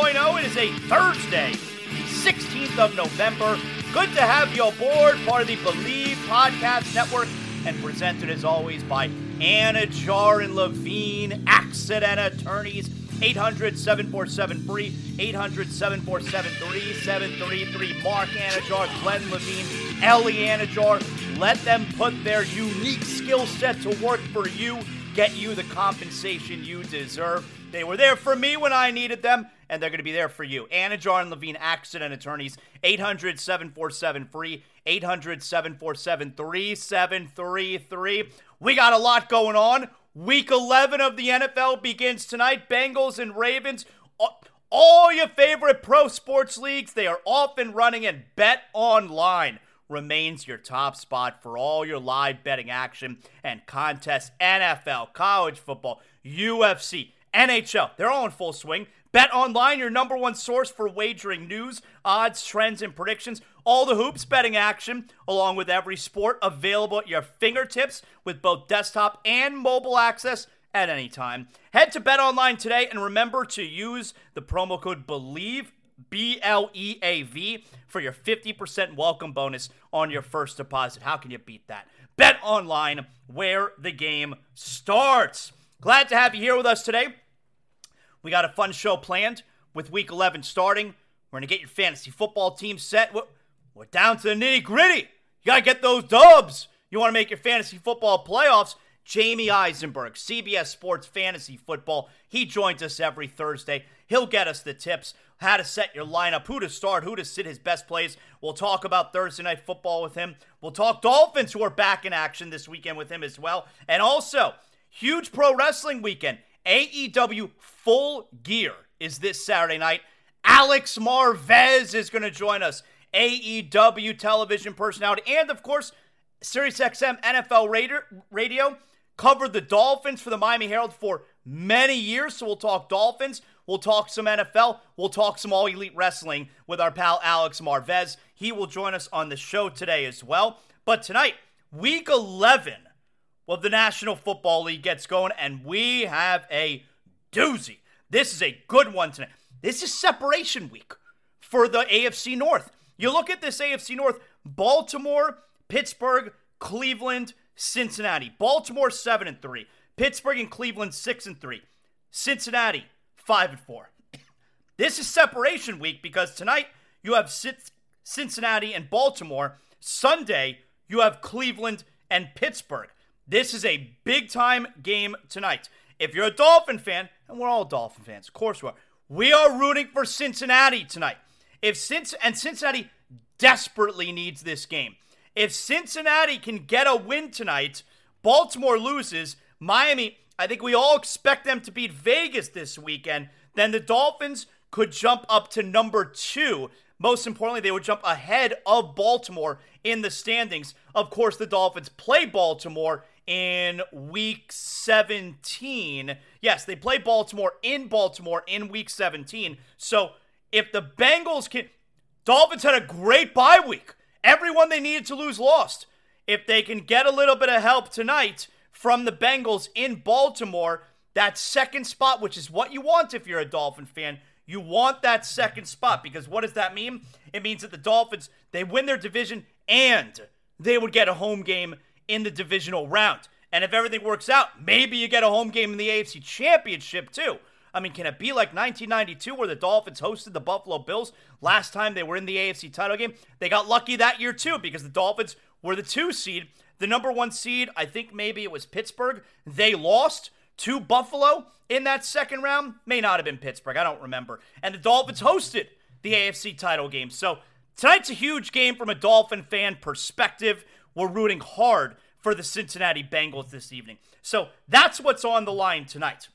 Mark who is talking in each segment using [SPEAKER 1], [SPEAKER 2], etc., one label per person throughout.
[SPEAKER 1] 2.0. It is a Thursday, the 16th of November. Good to have you aboard, part of the Bleav Podcast Network, and presented as always by Anidjar and Levine, Accident Attorneys. 800 747 free, 800 747 3733. Mark Anidjar, Glenn Levine, Ellie Anidjar. Let them put their unique skill set to work for you, get you the compensation you deserve. They were there for me when I needed them, and they're going to be there for you. Anidjar and Levine Accident Attorneys, 800 747 free, 800 747 3733. We got a lot going on. Week 11 of the NFL begins tonight. Bengals and Ravens. All your favorite pro sports leagues, they are off and running, and Bet Online remains your top spot for all your live betting action and contests. NFL, college football, UFC. NHL, they're all in full swing. Bet online, your number one source for wagering news, odds, trends, and predictions. All the hoops betting action, along with every sport available at your fingertips with both desktop and mobile access at any time. Head to Bet Online today and remember to use the promo code BLEAV, B L E A V, for your 50% welcome bonus on your first deposit. How can you beat that? Bet Online, where the game starts. Glad to have you here with us today. We got a fun show planned with week 11 starting. We're going to get your fantasy football team set. We're down to the nitty gritty. You got to get those dubs. You want to make your fantasy football playoffs. Jamey Eisenberg, CBS Sports Fantasy Football. He joins us every Thursday. He'll get us the tips, how to set your lineup, who to start, who to sit his best plays. We'll talk about Thursday night football with him. We'll talk Dolphins who are back in action this weekend with him as well. And also, huge pro wrestling weekend. AEW Full Gear is this Saturday night Alex Marvez is going to join us. AEW television personality, and of course, SiriusXM NFL Radio covered the Dolphins for the Miami Herald for many years. So we'll talk Dolphins. We'll talk some NFL. We'll talk some All Elite Wrestling with our pal Alex Marvez. He will join us on the show today as well. But tonight, week 11 of the National Football League gets going, and we have a doozy. This is a good one tonight. This is separation week for the AFC North. You look at this AFC North Baltimore, Pittsburgh, Cleveland, Cincinnati. Baltimore 7 and 3. Pittsburgh and Cleveland 6 and 3. Cincinnati 5 and 4. This is separation week because tonight you have Cincinnati and Baltimore. Sunday you have Cleveland and Pittsburgh. This is a big time game tonight. If you're a Dolphin fan, and we're all Dolphin fans, of course we are, we are rooting for Cincinnati tonight. If Cincy and Cincinnati desperately needs this game. If Cincinnati can get a win tonight, Baltimore loses, Miami, I think we all expect them to beat Vegas this weekend, then the Dolphins could jump up to number two. Most importantly, they would jump ahead of Baltimore in the standings. Of course, the Dolphins play Baltimore in week 17. Yes, they play Baltimore in Baltimore in week 17. So if the Bengals can. Dolphins had a great bye week. Everyone they needed to lose lost. If they can get a little bit of help tonight from the Bengals in Baltimore, that second spot, which is what you want if you're a Dolphin fan, you want that second spot because what does that mean? It means that the Dolphins, they win their division and they would get a home game in the divisional round. And if everything works out, maybe you get a home game in the AFC Championship too. I mean, can it be like 1992 where the Dolphins hosted the Buffalo Bills last time they were in the AFC title game? They got lucky that year too because the Dolphins were the two seed. The number one seed, I think maybe it was Pittsburgh. They lost to Buffalo in that second round. May not have been Pittsburgh. I don't remember. And the Dolphins hosted the AFC title game. So tonight's a huge game from a Dolphin fan perspective. We're rooting hard for the Cincinnati Bengals this evening. So that's what's on the line tonight.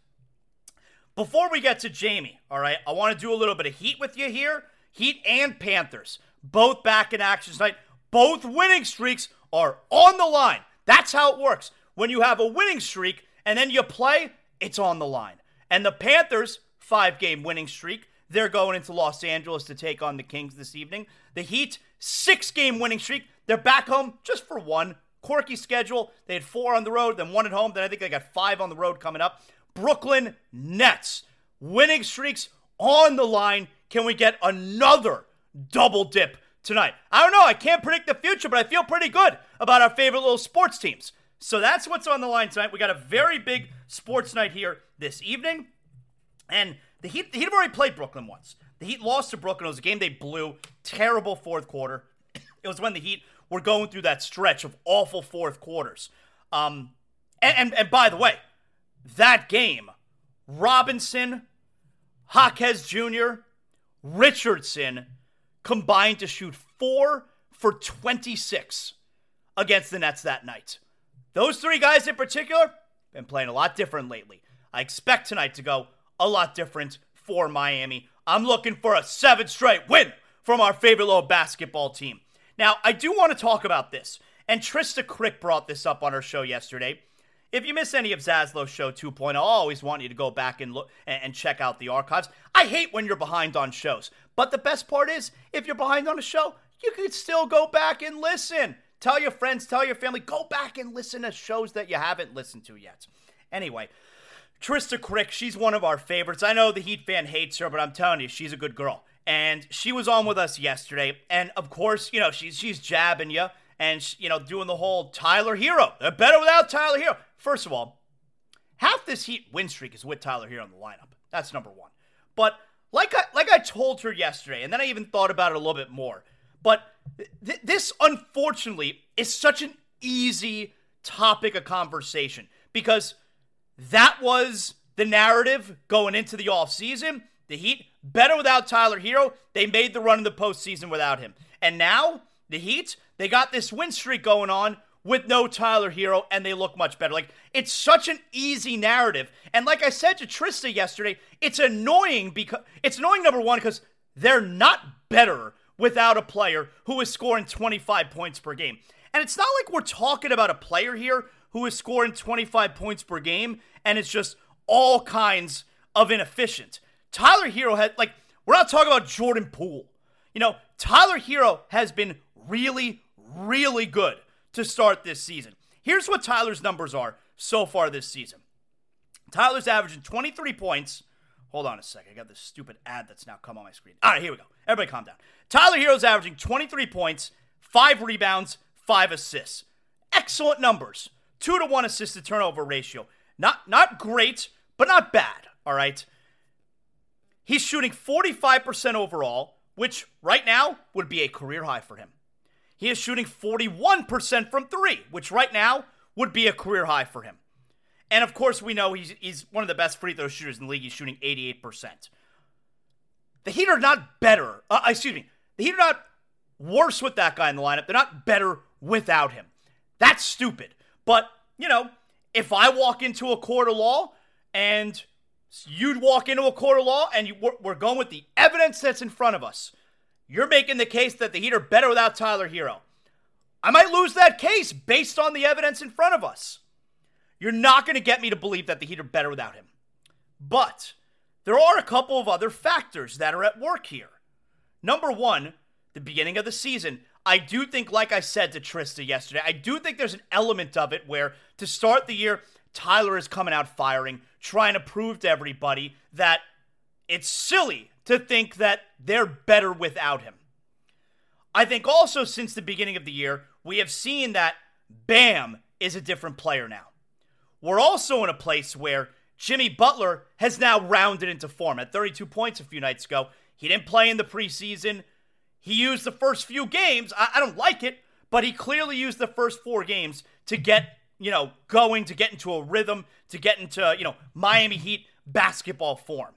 [SPEAKER 1] Before we get to Jamey, all right, I want to do a little bit of heat with you here. Heat and Panthers, both back in action tonight. Both winning streaks are on the line. That's how it works. When you have a winning streak and then you play, it's on the line. And the Panthers, five game winning streak, they're going into Los Angeles to take on the Kings this evening. The Heat, six game winning streak. They're back home just for one. Quirky schedule. They had four on the road, then one at home. Then I think they got five on the road coming up. Brooklyn Nets. Winning streaks on the line. Can we get another double dip tonight? I don't know. I can't predict the future, but I feel pretty good about our favorite little sports teams. So that's what's on the line tonight. We got a very big sports night here this evening. And the Heat, the Heat have already played Brooklyn once. The Heat lost to Brooklyn. It was a game they blew. Terrible fourth quarter. It was when the Heat were going through that stretch of awful fourth quarters. Um, and, and, and by the way, that game, Robinson, Jaquez Jr., Richardson combined to shoot four for 26 against the Nets that night. Those three guys in particular been playing a lot different lately. I expect tonight to go a lot different for Miami. I'm looking for a seven straight win from our favorite little basketball team. Now, I do want to talk about this, and Trysta Krick brought this up on her show yesterday. If you miss any of Zaslow's show 2.0, I always want you to go back and look and check out the archives. I hate when you're behind on shows, but the best part is if you're behind on a show, you can still go back and listen. Tell your friends, tell your family, go back and listen to shows that you haven't listened to yet. Anyway, Trysta Krick, she's one of our favorites. I know the Heat fan hates her, but I'm telling you, she's a good girl. And she was on with us yesterday, and of course, you know she's she's jabbing you and you know doing the whole Tyler Herro. They're better without Tyler Herro. First of all, half this Heat win streak is with Tyler Herro in the lineup. That's number one. But like I like I told her yesterday, and then I even thought about it a little bit more. But th- this, unfortunately, is such an easy topic of conversation because that was the narrative going into the offseason. The Heat better without Tyler Herro. They made the run in the postseason without him. And now the Heat, they got this win streak going on with no Tyler Herro, and they look much better. Like, it's such an easy narrative. And like I said to Trysta yesterday, it's annoying because it's annoying, number one, because they're not better without a player who is scoring 25 points per game. And it's not like we're talking about a player here who is scoring 25 points per game and it's just all kinds of inefficient. Tyler Herro had, like, we're not talking about Jordan Poole. You know, Tyler Herro has been really, really good to start this season. Here's what Tyler's numbers are so far this season Tyler's averaging 23 points. Hold on a second. I got this stupid ad that's now come on my screen. All right, here we go. Everybody calm down. Tyler Herro's averaging 23 points, five rebounds, five assists. Excellent numbers. Two to one assist to turnover ratio. Not not great, but not bad. All right. He's shooting 45% overall, which right now would be a career high for him. He is shooting 41% from three, which right now would be a career high for him. And of course, we know he's, he's one of the best free throw shooters in the league. He's shooting 88%. The Heat are not better. Uh, excuse me. The Heat are not worse with that guy in the lineup. They're not better without him. That's stupid. But, you know, if I walk into a court of law and you'd walk into a court of law and you, we're, we're going with the evidence that's in front of us, you're making the case that the Heat are better without Tyler Herro. I might lose that case based on the evidence in front of us. You're not going to get me to believe that the Heat are better without him. But there are a couple of other factors that are at work here. Number one, the beginning of the season. I do think, like I said to Trysta yesterday, I do think there's an element of it where to start the year, Tyler is coming out firing, trying to prove to everybody that it's silly to think that they're better without him. I think also since the beginning of the year, we have seen that Bam is a different player now. We're also in a place where Jimmy Butler has now rounded into form at 32 points a few nights ago. He didn't play in the preseason. He used the first few games. I, I don't like it, but he clearly used the first four games to get, you know, going, to get into a rhythm, to get into, you know, Miami Heat basketball form.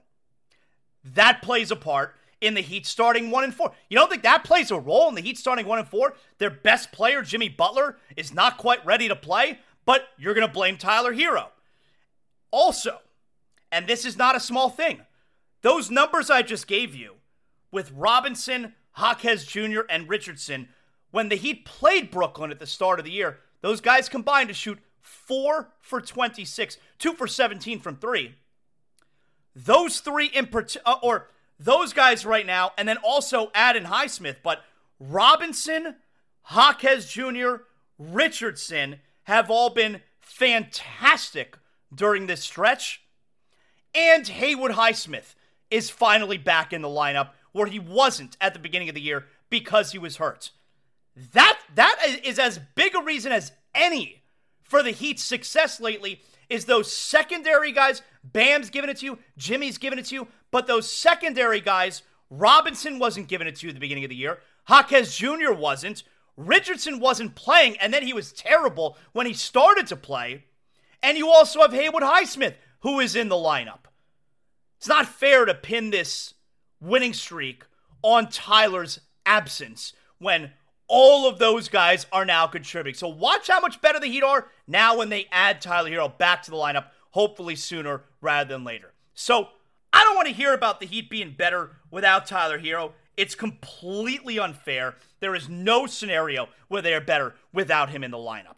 [SPEAKER 1] That plays a part in the Heat starting one and four. You don't think that plays a role in the Heat starting one and four? Their best player, Jimmy Butler, is not quite ready to play, but you're going to blame Tyler Herro. Also, and this is not a small thing, those numbers I just gave you with Robinson, Jaquez Jr., and Richardson, when the Heat played Brooklyn at the start of the year, those guys combined to shoot four for 26, two for 17 from three. Those three in particular, uh, or those guys right now, and then also add in Highsmith, but Robinson, Jaquez Jr., Richardson have all been fantastic during this stretch. And Haywood Highsmith is finally back in the lineup where he wasn't at the beginning of the year because he was hurt. That that is as big a reason as any for the Heat's success lately is those secondary guys. Bam's giving it to you, Jimmy's giving it to you, but those secondary guys, Robinson wasn't giving it to you at the beginning of the year. Jaquez Jr. wasn't. Richardson wasn't playing, and then he was terrible when he started to play. And you also have Haywood Highsmith, who is in the lineup. It's not fair to pin this winning streak on Tyler's absence when all of those guys are now contributing. So watch how much better the Heat are now when they add Tyler Herro back to the lineup, hopefully sooner rather than later. So I don't want to hear about the Heat being better without Tyler Herro. It's completely unfair. There is no scenario where they are better without him in the lineup.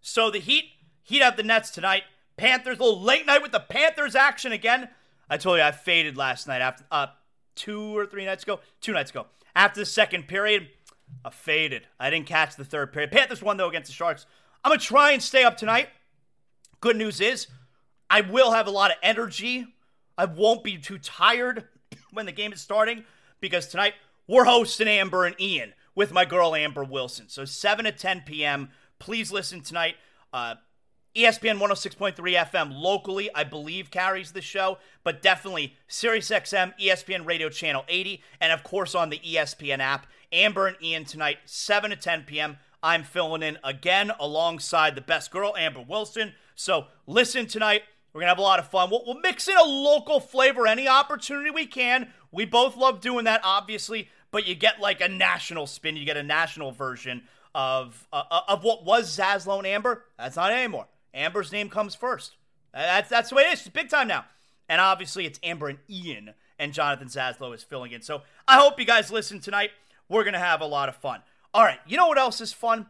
[SPEAKER 1] So the Heat Heat have the Nets tonight. Panthers, a little late night with the Panthers action again. I told you I faded last night after uh two or three nights ago, two nights ago. After the second period, Faded. I didn't catch the third period. Panthers won though against the Sharks. I'm gonna try and stay up tonight. Good news is, I will have a lot of energy. I won't be too tired when the game is starting because tonight we're hosting Amber and Ian with my girl Amber Wilson. So 7 to 10 p.m. Please listen tonight. Uh, ESPN 106.3 FM locally, I believe, carries the show, but definitely SiriusXM, ESPN Radio Channel 80, and of course on the ESPN app. Amber and Ian tonight, 7 to 10 p.m. I'm filling in again alongside the best girl, Amber Wilson. So listen tonight. We're going to have a lot of fun. We'll, we'll mix in a local flavor any opportunity we can. We both love doing that, obviously, but you get like a national spin. You get a national version of, uh, of what was Zaslow and Amber. That's not anymore. Amber's name comes first. That's that's the way it is. She's big time now. And obviously, it's Amber and Ian and Jonathan Zaslow is filling in. So I hope you guys listen tonight. We're going to have a lot of fun. All right, you know what else is fun?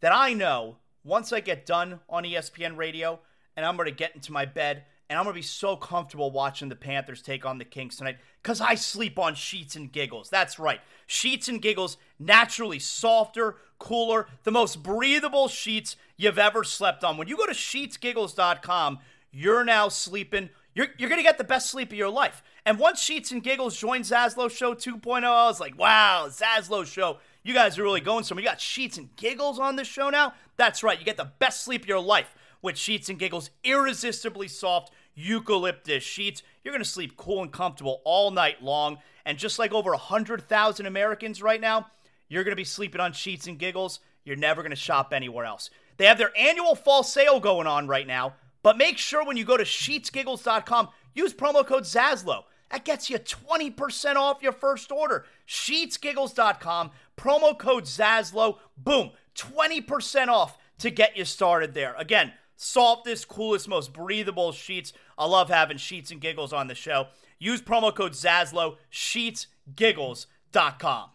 [SPEAKER 1] That I know once I get done on ESPN radio and I'm going to get into my bed and I'm going to be so comfortable watching the Panthers take on the Kings tonight because I sleep on sheets and giggles. That's right. Sheets and giggles, naturally softer, cooler, the most breathable sheets you've ever slept on. When you go to sheetsgiggles.com, you're now sleeping. You're, you're going to get the best sleep of your life. And once Sheets and Giggles joined Zaslow Show 2.0, I was like, wow, Zaslow Show. You guys are really going somewhere. You got Sheets and Giggles on the show now? That's right. You get the best sleep of your life with Sheets and Giggles. Irresistibly soft eucalyptus sheets. You're going to sleep cool and comfortable all night long. And just like over 100,000 Americans right now, you're going to be sleeping on Sheets and Giggles. You're never going to shop anywhere else. They have their annual fall sale going on right now, but make sure when you go to sheetsgiggles.com, use promo code Zaslow. That gets you 20% off your first order. Sheetsgiggles.com, promo code Zaslow. Boom, 20% off to get you started there. Again, softest, coolest, most breathable sheets. I love having Sheets and Giggles on the show. Use promo code Zaslow, sheetsgiggles.com.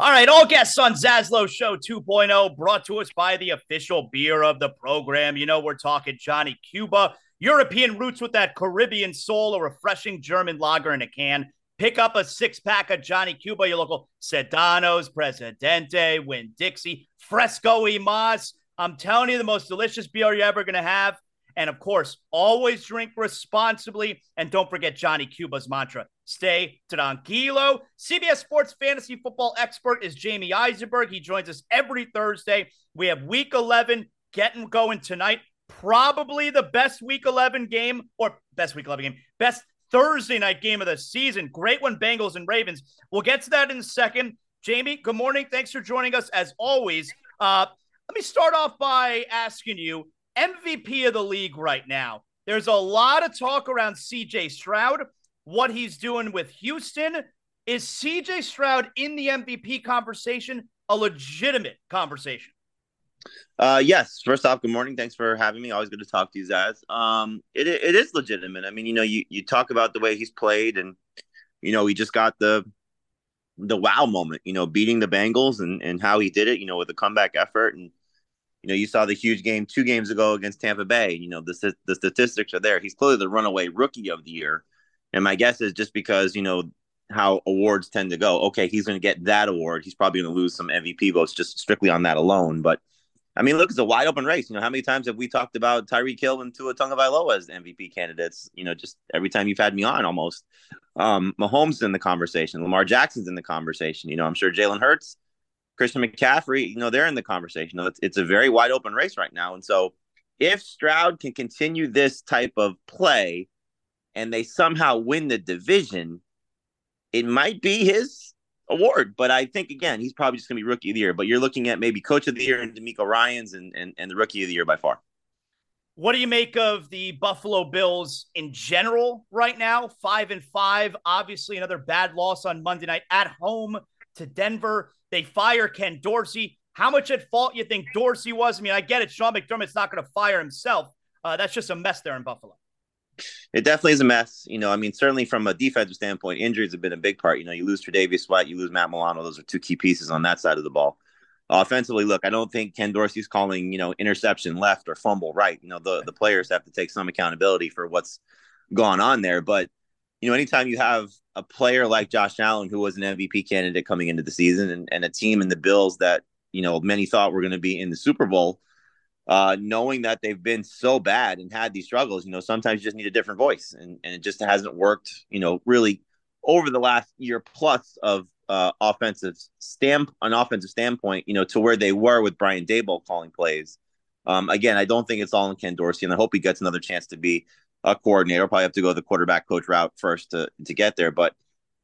[SPEAKER 1] All right, all guests on Zaslow Show 2.0 brought to us by the official beer of the program. You know, we're talking Johnny Cuba, European roots with that Caribbean soul, a refreshing German lager in a can. Pick up a six pack of Johnny Cuba, your local Sedanos, Presidente, Winn-Dixie, Fresco y Mas. I'm telling you, the most delicious beer you're ever going to have. And of course, always drink responsibly. And don't forget Johnny Cuba's mantra stay tranquilo. CBS Sports fantasy football expert is Jamey Eisenberg. He joins us every Thursday. We have week 11 getting going tonight. Probably the best week 11 game, or best week 11 game, best Thursday night game of the season. Great one, Bengals and Ravens. We'll get to that in a second. Jamey, good morning. Thanks for joining us as always. Uh, let me start off by asking you MVP of the league right now. There's a lot of talk around CJ Stroud, what he's doing with Houston. Is CJ Stroud in the MVP conversation a legitimate conversation?
[SPEAKER 2] Uh, yes. First off, good morning. Thanks for having me. Always good to talk to you guys. Um, it it is legitimate. I mean, you know, you you talk about the way he's played, and you know, he just got the the wow moment. You know, beating the Bengals and and how he did it. You know, with a comeback effort and you know, you saw the huge game two games ago against Tampa Bay. You know, the the statistics are there. He's clearly the runaway rookie of the year, and my guess is just because you know how awards tend to go. Okay, he's going to get that award. He's probably going to lose some MVP votes just strictly on that alone. But I mean, look, it's a wide open race. You know, how many times have we talked about Tyreek Hill and Tua Tagovailoa as MVP candidates? You know, just every time you've had me on, almost. Um, Mahomes in the conversation. Lamar Jackson's in the conversation. You know, I'm sure Jalen Hurts Christian McCaffrey, you know, they're in the conversation. It's, it's a very wide open race right now. And so if Stroud can continue this type of play and they somehow win the division, it might be his award. But I think, again, he's probably just going to be rookie of the year. But you're looking at maybe coach of the year and DeMeco Ryans and, and, and the rookie of the year by far.
[SPEAKER 1] What do you make of the Buffalo Bills in general right now? Five and five. Obviously, another bad loss on Monday night at home to Denver. They fire Ken Dorsey. How much at fault you think Dorsey was? I mean, I get it. Sean McDermott's not going to fire himself. Uh, that's just a mess there in Buffalo.
[SPEAKER 2] It definitely is a mess. You know, I mean, certainly from a defensive standpoint, injuries have been a big part. You know, you lose Tre'Davious White, you lose Matt Milano. Those are two key pieces on that side of the ball. Offensively, look, I don't think Ken Dorsey's calling, you know, interception left or fumble right. You know, the the players have to take some accountability for what's gone on there. But you know, anytime you have a player like Josh Allen, who was an MVP candidate coming into the season, and, and a team in the Bills that you know many thought were going to be in the Super Bowl, uh, knowing that they've been so bad and had these struggles, you know, sometimes you just need a different voice, and and it just hasn't worked, you know, really over the last year plus of uh, offensive stamp an offensive standpoint, you know, to where they were with Brian Daboll calling plays. Um, again, I don't think it's all in Ken Dorsey, and I hope he gets another chance to be a coordinator. Probably have to go the quarterback coach route first to to get there, but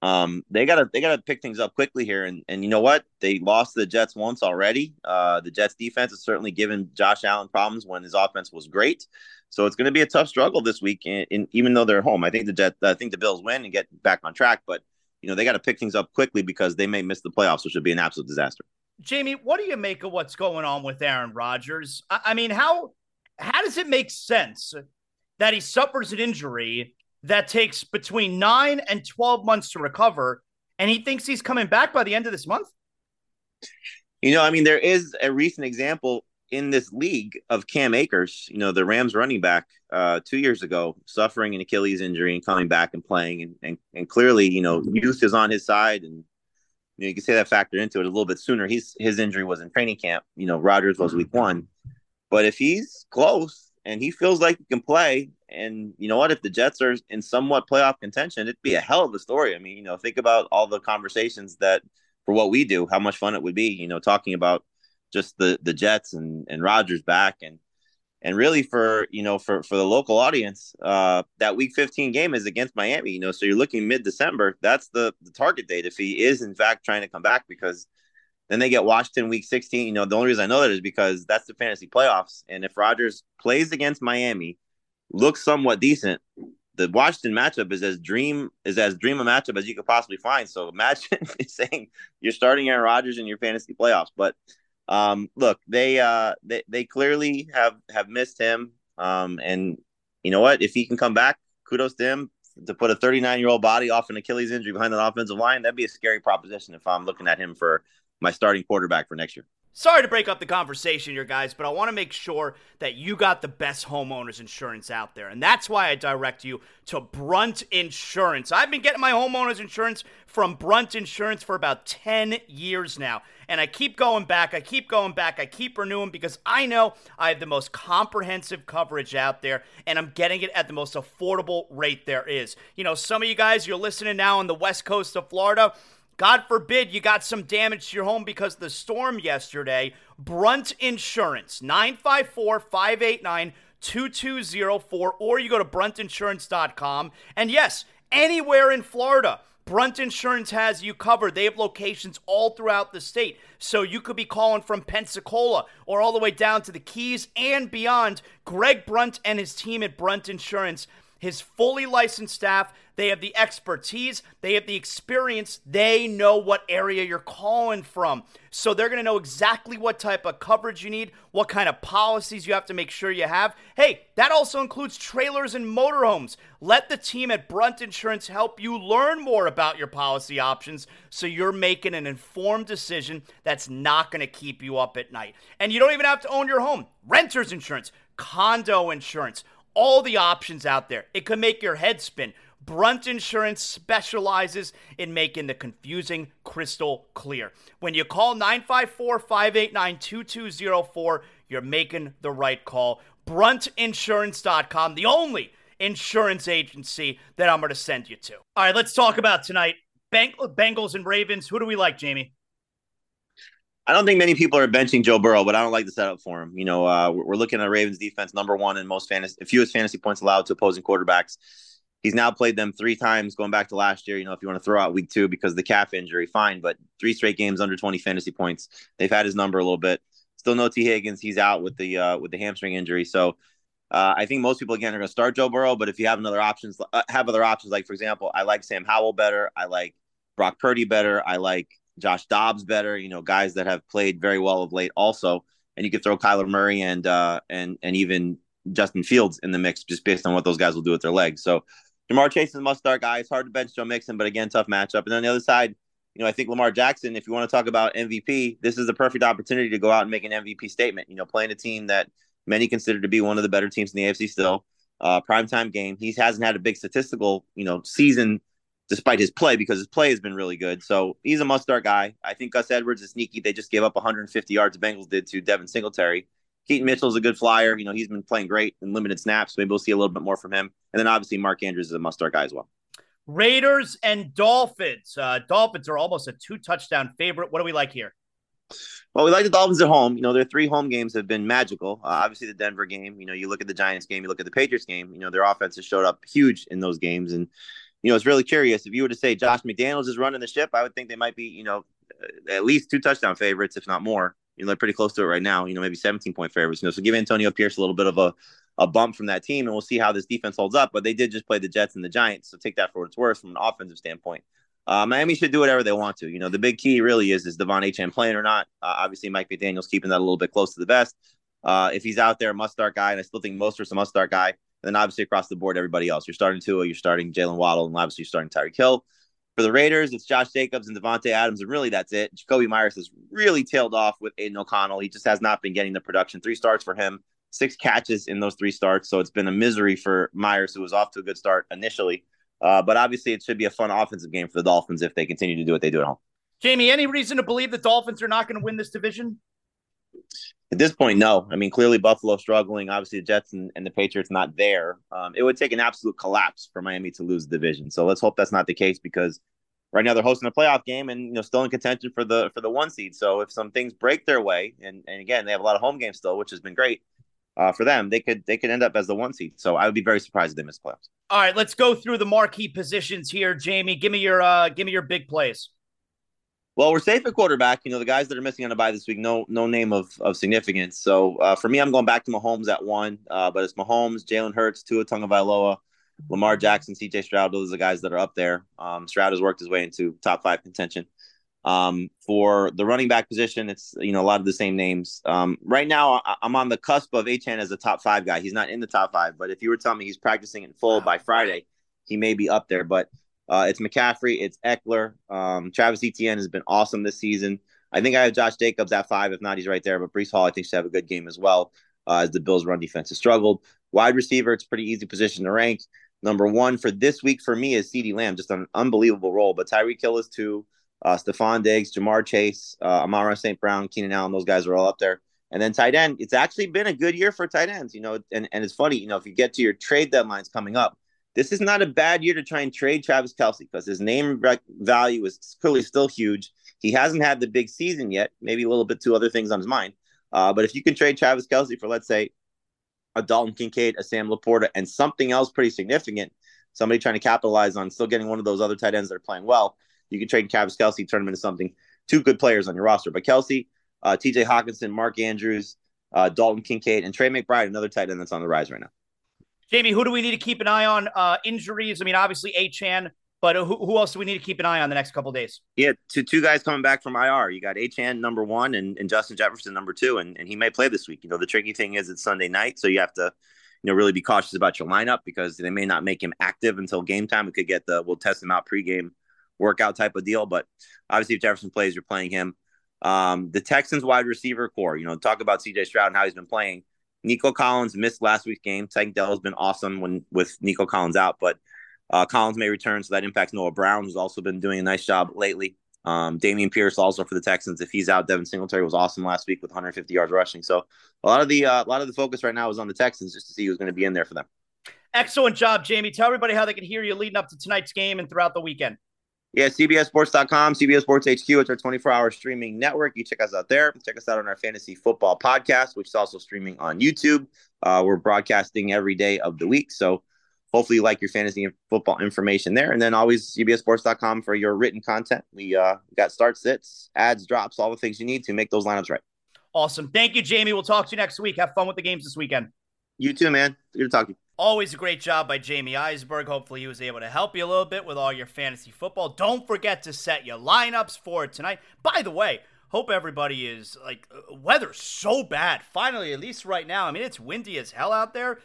[SPEAKER 2] um, they gotta they gotta pick things up quickly here. And and you know what? They lost the Jets once already. Uh, the Jets defense has certainly given Josh Allen problems when his offense was great. So it's going to be a tough struggle this week. And, even though they're home, I think the Jets, I think the Bills win and get back on track. But you know they got to pick things up quickly because they may miss the playoffs, which would be an absolute disaster.
[SPEAKER 1] Jamey, what do you make of what's going on with Aaron Rodgers? I, I mean, how how does it make sense that he suffers an injury, that takes between nine and 12 months to recover, and he thinks he's coming back by the end of this month?
[SPEAKER 2] You know, I mean, there is a recent example in this league of Cam Akers, you know, the Rams running back uh, two years ago, suffering an Achilles injury and coming back and playing. And, and, and clearly, you know, youth is on his side. And you, know, you can say that factor into it a little bit sooner. He's His injury was in training camp. You know, Rodgers was week one. But if he's close and he feels like he can play, and you know what, if the Jets are in somewhat playoff contention, it'd be a hell of a story. I mean, you know, think about all the conversations that for what we do, how much fun it would be, you know, talking about just the the Jets and and Rodgers back and and really for you know for for the local audience uh that week 15 game is against miami you know so you're looking mid-december that's the the target date if he is in fact trying to come back because then they get washington week 16 you know the only reason i know that is because that's the fantasy playoffs and if Rodgers plays against miami looks somewhat decent the washington matchup is as dream is as dream a matchup as you could possibly find so imagine saying you're starting aaron Rodgers in your fantasy playoffs but um, look, they uh, they they clearly have have missed him. Um, and you know what? If he can come back, kudos to him. To put a 39 year old body off an Achilles injury behind an offensive line, that'd be a scary proposition if I'm looking at him for my starting quarterback for next year.
[SPEAKER 1] Sorry to break up the conversation here, guys, but I want to make sure that you got the best homeowners insurance out there. And that's why I direct you to Brunt Insurance. I've been getting my homeowners insurance from Brunt Insurance for about 10 years now. And I keep going back, I keep going back, I keep renewing because I know I have the most comprehensive coverage out there and I'm getting it at the most affordable rate there is. You know, some of you guys, you're listening now on the west coast of Florida. God forbid you got some damage to your home because of the storm yesterday. Brunt Insurance, 954 589 2204, or you go to bruntinsurance.com. And yes, anywhere in Florida. Brunt Insurance has you covered. They have locations all throughout the state. So you could be calling from Pensacola or all the way down to the Keys and beyond. Greg Brunt and his team at Brunt Insurance his fully licensed staff. They have the expertise, they have the experience, they know what area you're calling from. So they're going to know exactly what type of coverage you need, what kind of policies you have to make sure you have. Hey, that also includes trailers and motorhomes. Let the team at Brunt Insurance help you learn more about your policy options so you're making an informed decision that's not going to keep you up at night. And you don't even have to own your home. Renter's insurance, condo insurance all the options out there. It could make your head spin. Brunt Insurance specializes in making the confusing crystal clear. When you call 954 589 2204, you're making the right call. BruntInsurance.com, the only insurance agency that I'm going to send you to. All right, let's talk about tonight. Bengals and Ravens. Who do we like, Jamey?
[SPEAKER 2] I don't think many people are benching Joe Burrow, but I don't like the setup for him. You know, uh, we're looking at Ravens defense, number one in most fantasy, fewest fantasy points allowed to opposing quarterbacks. He's now played them three times going back to last year. You know, if you want to throw out week two because of the calf injury, fine, but three straight games under 20 fantasy points. They've had his number a little bit. Still no Tee Higgins. He's out with the uh, with the hamstring injury. So uh, I think most people again are going to start Joe Burrow. But if you have another options, uh, have other options like for example, I like Sam Howell better. I like Brock Purdy better. I like Josh Dobbs better, you know, guys that have played very well of late also. And you could throw Kyler Murray and uh and and even Justin Fields in the mix just based on what those guys will do with their legs. So Ja'Marr Chase is a must start guy. It's hard to bench Joe Mixon, but again, tough matchup. And on the other side, you know, I think Lamar Jackson, if you want to talk about MVP, this is the perfect opportunity to go out and make an MVP statement. You know, playing a team that many consider to be one of the better teams in the AFC still. Uh, primetime game. He hasn't had a big statistical, you know, season despite his play because his play has been really good. So he's a must start guy. I think Gus Edwards is sneaky. They just gave up 150 yards. The Bengals did to Devin Singletary. Keaton Mitchell's a good flyer. You know, he's been playing great in limited snaps. Maybe we'll see a little bit more from him. And then obviously Mark Andrews is a must start guy as well.
[SPEAKER 1] Raiders and Dolphins. Uh, Dolphins are almost a two touchdown favorite. What do we like here?
[SPEAKER 2] Well, we like the Dolphins at home. You know, their three home games have been magical. Uh, obviously, the Denver game. You know, you look at the Giants game, you look at the Patriots game. You know, their offense has showed up huge in those games, and you know, it's really curious. If you were to say Josh McDaniels is running the ship, I would think they might be, you know, at least two touchdown favorites, if not more. You know, they're pretty close to it right now. You know, maybe 17 point favorites. You know, so give Antonio Pierce a little bit of a, a bump from that team, and we'll see how this defense holds up. But they did just play the Jets and the Giants, so take that for what it's worth from an offensive standpoint. Uh, Miami should do whatever they want to. You know, the big key really is is De'Von Achane playing or not. Uh, obviously, Mike McDaniel's keeping that a little bit close to the vest. Uh, if he's out there, must start guy, and I still think Mostert's a must start guy. And then obviously across the board, everybody else. You're starting Tua, you're starting Jaylen Waddle, and obviously you're starting Tyreek Hill. For the Raiders, it's Josh Jacobs and Davante Adams, and really that's it. Jakobi Myers has really tailed off with Aidan O'Connell. He just has not been getting the production. Three starts for him, six catches in those three starts. So it's been a misery for Myers, who was off to a good start initially. Uh, but obviously, it should be a fun offensive game for the Dolphins if they continue to do what they do at home.
[SPEAKER 1] Jamey, any reason to believe the Dolphins are not going to win this division?
[SPEAKER 2] At this point, no. I mean, clearly Buffalo struggling. Obviously, the Jets and, and the Patriots not there. Um, it would take an absolute collapse for Miami to lose the division. So let's hope that's not the case because right now they're hosting a playoff game and you know still in contention for the for the one seed. So if some things break their way, and and again they have a lot of home games still, which has been great uh, for them, they could they could end up as the one seed. So I would be very surprised if they miss playoffs.
[SPEAKER 1] All right, let's go through the marquee positions here, Jamey. Give me your uh, give me your big plays.
[SPEAKER 2] Well, we're safe at quarterback. You know, the guys that are missing on a bye this week, no no name of, of significance. So uh, for me, I'm going back to Mahomes at one, uh, but it's Mahomes, Jalen Hurts, Tua Tagovailoa, Lamar Jackson, C.J. Stroud. Those are the guys that are up there. Um, Stroud has worked his way into top five contention. Um, for the running back position, it's you know a lot of the same names. Um, right now, I, am on the cusp of Achane as a top five guy. He's not in the top five, but if you were telling me he's practicing in full by Friday, he may be up there. But uh, it's McCaffrey, it's Ekeler. Um, Travis Etienne has been awesome this season. I think I have Josh Jacobs at five. If not, he's right there. But Breece Hall, I think, should have a good game as well, uh, as the Bills' run defense has struggled. Wide receiver, it's pretty easy position to rank. Number one for this week for me is CeeDee Lamb, just an unbelievable role. But Tyreek Hill is two. Uh, Stefon Diggs, Ja'Marr Chase, uh, Amon-Ra St. Brown, Keenan Allen, those guys are all up there. And then tight end, it's actually been a good year for tight ends, you know. And, and it's funny, you know, if you get to your trade deadlines coming up, this is not a bad year to try and trade Travis Kelce because his name value is clearly still huge. He hasn't had the big season yet, maybe a little bit two other things on his mind. Uh, but if you can trade Travis Kelce for, let's say, a Dalton Kincaid, a Sam LaPorta, and something else pretty significant, somebody trying to capitalize on still getting one of those other tight ends that are playing well, you can trade Travis Kelce, turn him into something. Two good players on your roster. But Kelce, uh, TJ Hockenson, Mark Andrews, uh, Dalton Kincaid, and Trey McBride, another tight end that's on the rise right now.
[SPEAKER 1] Jamey, who do we need to keep an eye on? Uh, injuries. I mean, obviously Achane, but who, who else do we need to keep an eye on the next couple days?
[SPEAKER 2] Yeah, two two guys coming back from IR. You got Achane number one and, and Justin Jefferson number two, and, and he may play this week. You know, the tricky thing is it's Sunday night, so you have to, you know, really be cautious about your lineup because they may not make him active until game time. We could get the we'll test him out pregame workout type of deal, but obviously if Jefferson plays, you're playing him. Um, the Texans wide receiver corps, you know, talk about CJ Stroud and how he's been playing Nico Collins missed last week's game. Tank Dell has been awesome when with Nico Collins out, but uh, Collins may return, so that impacts Noah Brown, who's also been doing a nice job lately. Um, Dameon Pierce also for the Texans. If he's out, Devin Singletary was awesome last week with 150 yards rushing. So a lot of the uh, a lot of the focus right now is on the Texans just to see who's going to be in there for them.
[SPEAKER 1] Excellent job, Jamey. Tell everybody how they can hear you leading up to tonight's game and throughout the weekend.
[SPEAKER 2] Yeah, CBSSports.com, CBS Sports HQ. It's our 24 hour streaming network. You check us out there. Check us out on our fantasy football podcast, which is also streaming on YouTube. Uh, we're broadcasting every day of the week. So hopefully you like your fantasy football information there. And then always CBSSports.com for your written content. We uh, got start sits, ads, drops, all the things you need to make those lineups right.
[SPEAKER 1] Awesome. Thank you, Jamey. We'll talk to you next week. Have fun with the games this weekend.
[SPEAKER 2] You too, man. Good to talk to you.
[SPEAKER 1] Always a great job by Jamey Eisberg. Hopefully, he was able to help you a little bit with all your fantasy football. Don't forget to set your lineups for tonight. By the way, hope everybody is like, uh, weather's so bad. Finally, at least right now. I mean, it's windy as hell out there.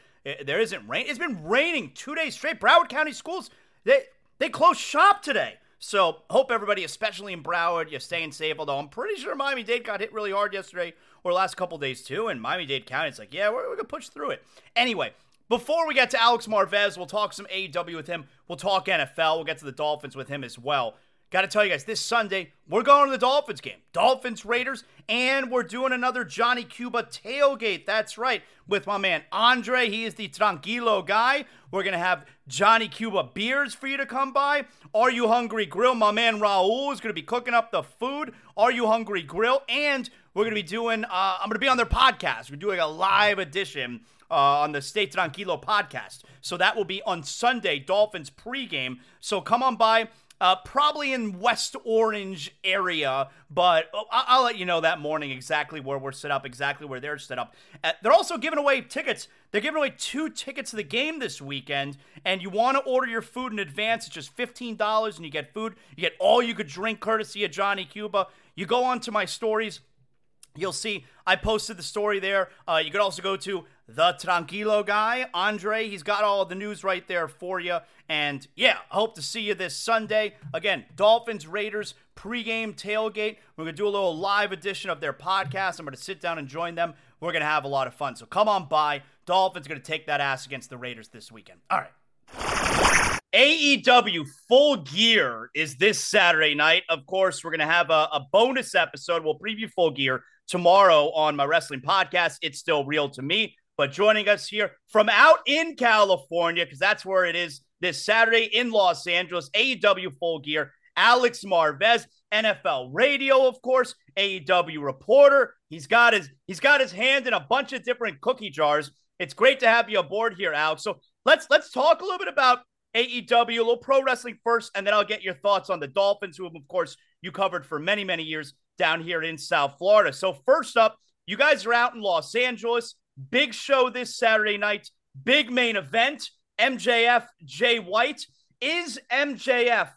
[SPEAKER 1] There isn't rain. It's been raining two days straight. Broward County schools, they, they closed shop today. So, hope everybody, especially in Broward, you're staying safe. Although I'm pretty sure Miami Dade got hit really hard yesterday or last couple days too. And Miami Dade County, it's like, yeah, we're, we're going to push through it. Anyway, before we get to Alex Marvez, we'll talk some AEW with him. We'll talk NFL. We'll get to the Dolphins with him as well. Got to tell you guys, this Sunday, we're going to the Dolphins game. Dolphins, Raiders, and we're doing another Johnny Cuba tailgate. That's right, with my man Andre. He is the Tranquilo guy. We're going to have Johnny Cuba beers for you to come by. Are You Hungry Grill? My man Raul is going to be cooking up the food. Are You Hungry Grill? And we're going to be doing, uh, I'm going to be on their podcast. We're doing a live edition uh, on the Stay Tranquilo podcast. So that will be on Sunday, Dolphins pregame. So come on by. Uh, probably in West Orange area, but I'll, I'll, let you know that morning exactly where we're set up, exactly where they're set up. Uh, they're also giving away tickets. They're giving away two tickets to the game this weekend, and you want to order your food in advance. It's just fifteen dollars, and you get food. You get all you could drink, courtesy of Johnny Cuba. You go on to my stories. You'll see I posted the story there. Uh, you could also go to the Tranquilo guy, Andre. He's got all the news right there for you. And yeah, I hope to see you this Sunday. Again, Dolphins Raiders pregame tailgate. We're going to do a little live edition of their podcast. I'm going to sit down and join them. We're going to have a lot of fun. So come on by. Dolphins going to take that ass against the Raiders this weekend. All right. AEW Full Gear is this Saturday night. Of course, we're going to have a, a, bonus episode. We'll preview Full Gear tomorrow on my wrestling podcast. It's still real to me. But joining us here from out in California, because that's where it is this Saturday in Los Angeles, AEW Full Gear, Alex Marvez, NFL Radio, of course, AEW reporter. He's got his he's got his hand in a bunch of different cookie jars. It's great to have you aboard here, Alex. So let's let's talk a little bit about AEW, a little pro wrestling first, and then I'll get your thoughts on the Dolphins, who have, of course, you covered for many, many years down here in South Florida. So, first up, you guys are out in Los Angeles. Big show this Saturday night, big main event. MJF, Jay White. Is MJF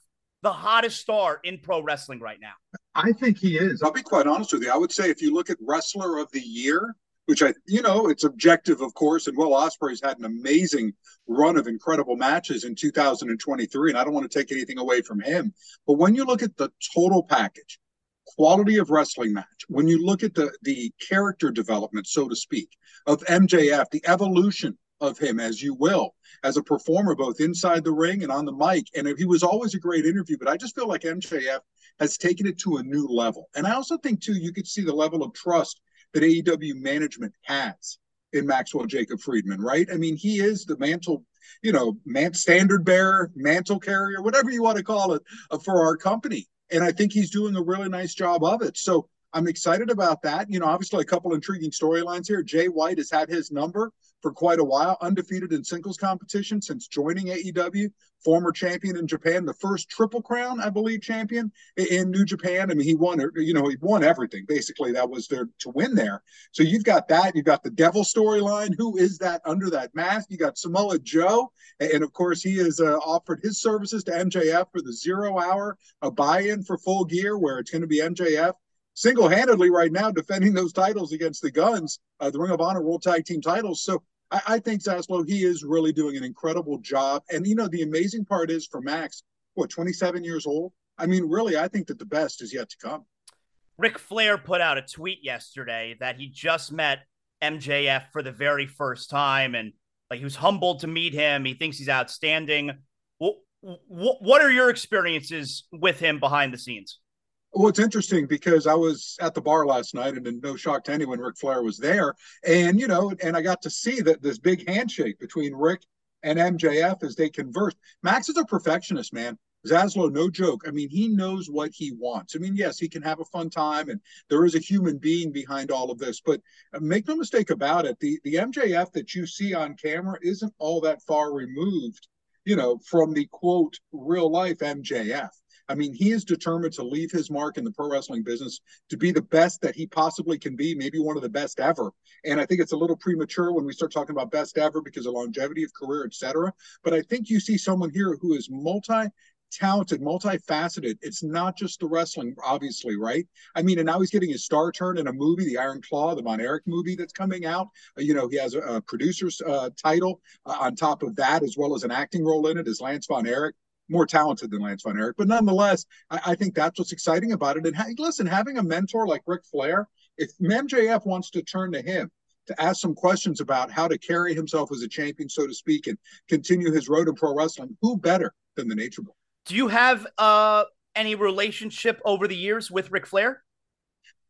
[SPEAKER 1] the hottest star in pro wrestling right now?
[SPEAKER 3] I think he is. I'll be quite honest with you. I would say if you look at Wrestler of the Year, which I, you know, it's objective, of course. And Will Ospreay's had an amazing run of incredible matches in 2023, and I don't want to take anything away from him. But when you look at the total package, quality of wrestling match, when you look at the the character development, so to speak, of MJF, the evolution of him, as you will, as a performer, both inside the ring and on the mic. And he was always a great interview, but I just feel like MJF has taken it to a new level. And I also think, too, you could see the level of trust that AEW management has in Maxwell Jacob Friedman, right? I mean, he is the mantle, you know, man, standard bearer, mantle carrier, whatever you want to call it, uh, for our company. And I think he's doing a really nice job of it. So I'm excited about that. You know, obviously a couple intriguing storylines here. Jay White has had his number for quite a while, undefeated in singles competition since joining AEW, former champion in Japan, the first Triple Crown, I believe, champion in New Japan. I mean, he won, you know, he won everything basically that was there to win there. So you've got that. You've got the Devil storyline. Who is that under that mask? You got Samoa Joe, and of course, he has uh, offered his services to MJF for the zero hour a buy-in for Full Gear, where it's going to be MJF single-handedly right now defending those titles against the Gunns, uh, the Ring of Honor World Tag Team titles. So I, I think Zaslow, he is really doing an incredible job. And you know, the amazing part is for Max, what, 27 years old? I mean, really, I think that the best is yet to come.
[SPEAKER 1] Ric Flair put out a tweet yesterday that he just met MJF for the very first time and like he was humbled to meet him. He thinks he's outstanding. What, what are your experiences with him behind the scenes?
[SPEAKER 3] Well, it's interesting because I was at the bar last night, and no shock to anyone, Ric Flair was there, and you know, and I got to see that this big handshake between Ric and MJF as they conversed. Max is a perfectionist, man. Zaslow, no joke. I mean, he knows what he wants. I mean, yes, he can have a fun time, and there is a human being behind all of this. But uh, make no mistake about it, the the MJF that you see on camera isn't all that far removed, you know, from the quote real life MJF. I mean, he is determined to leave his mark in the pro wrestling business to be the best that he possibly can be, maybe one of the best ever. And I think it's a little premature when we start talking about best ever because of longevity of career, et cetera. But I think you see someone here who is multi talented, multifaceted. It's not just the wrestling, obviously, right? I mean, and now he's getting his star turn in a movie, the Iron Claw, the Von Erich movie that's coming out. Uh, you know, he has a, a producer's uh, title uh, on top of that, as well as an acting role in it as Lance Von Erich more talented than Lance Von Erich. But nonetheless, I, I think that's what's exciting about it. And ha- listen, having a mentor like Ric Flair, if MJF wants to turn to him to ask some questions about how to carry himself as a champion, so to speak, and continue his road in pro wrestling, who better than the Nature Boy?
[SPEAKER 1] Do you have uh, any relationship over the years with Ric Flair?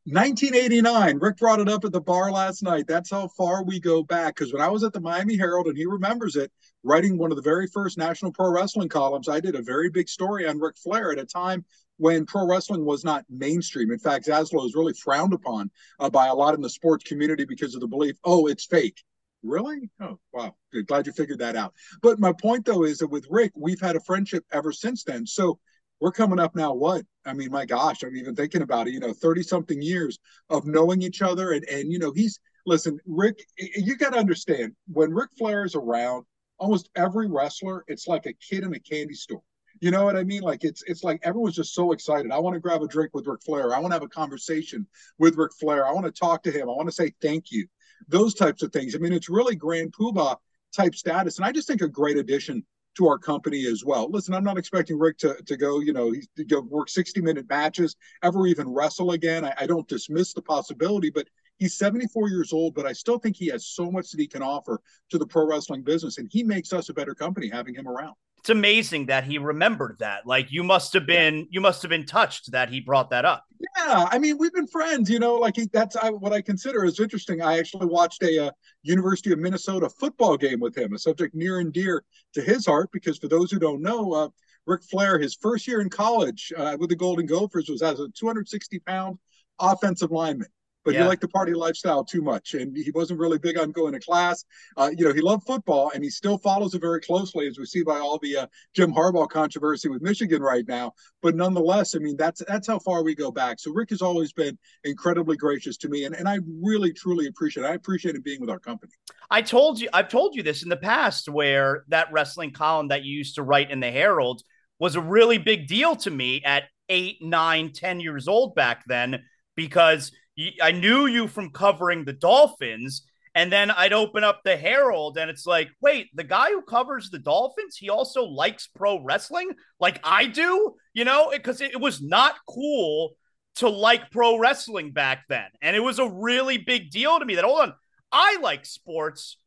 [SPEAKER 3] 1989. Ric brought it up at the bar last night. That's how far we go back. Because when I was at the Miami Herald, and he remembers it, writing one of the very first National Pro Wrestling columns, I did a very big story on Ric Flair at a time when pro wrestling was not mainstream. In fact, Zaslow is really frowned upon uh, by a lot in the sports community because of the belief, oh, it's fake. Really? Oh, wow. Glad you figured that out. But my point, though, is that with Ric, we've had a friendship ever since then. So we're coming up now what i mean my gosh i'm even thinking about it you know 30 something years of knowing each other and and you know he's listen ric you got to understand when ric flair is around almost every wrestler it's like a kid in a candy store you know what I mean? Like it's it's like everyone's just so excited. I want to grab a drink with Ric Flair. I want to have a conversation with Ric Flair. I want to talk to him. I want to say thank you those types of things. I mean, it's really grand poobah type status, and I just think a great addition to our company as well. Listen, I'm not expecting Ric to, to go, you know, to go work 60 minute matches, ever even wrestle again. I, I don't dismiss the possibility, but he's 74 years old, but I still think he has so much that he can offer to the pro wrestling business, and he makes us a better company having him around.
[SPEAKER 1] It's amazing that he remembered that. Like you must have been, yeah. you must have been touched that he brought that up.
[SPEAKER 3] Yeah, I mean, we've been friends, you know. Like he, that's I, what I consider is interesting. I actually watched a uh, University of Minnesota football game with him, a subject near and dear to his heart, because for those who don't know, uh, Ric Flair, his first year in college uh, with the Golden Gophers was as a 260 pound offensive lineman but yeah. he liked the party lifestyle too much, and he wasn't really big on going to class. Uh, you know, he loved football, and he still follows it very closely, as we see by all the uh, Jim Harbaugh controversy with Michigan right now. But nonetheless, I mean, that's that's how far we go back. So Ric has always been incredibly gracious to me, and, and I really truly appreciate. it. I appreciate him being with our company.
[SPEAKER 1] I told you, I've told you this in the past, where that wrestling column that you used to write in the Herald was a really big deal to me at eight, nine, ten years old back then because I knew you from covering the Dolphins. And then I'd open up the Herald and it's like, wait, the guy who covers the Dolphins, he also likes pro wrestling like I do, you know, because it, it, was not cool to like pro wrestling back then. And it was a really big deal to me that, hold on, I like sports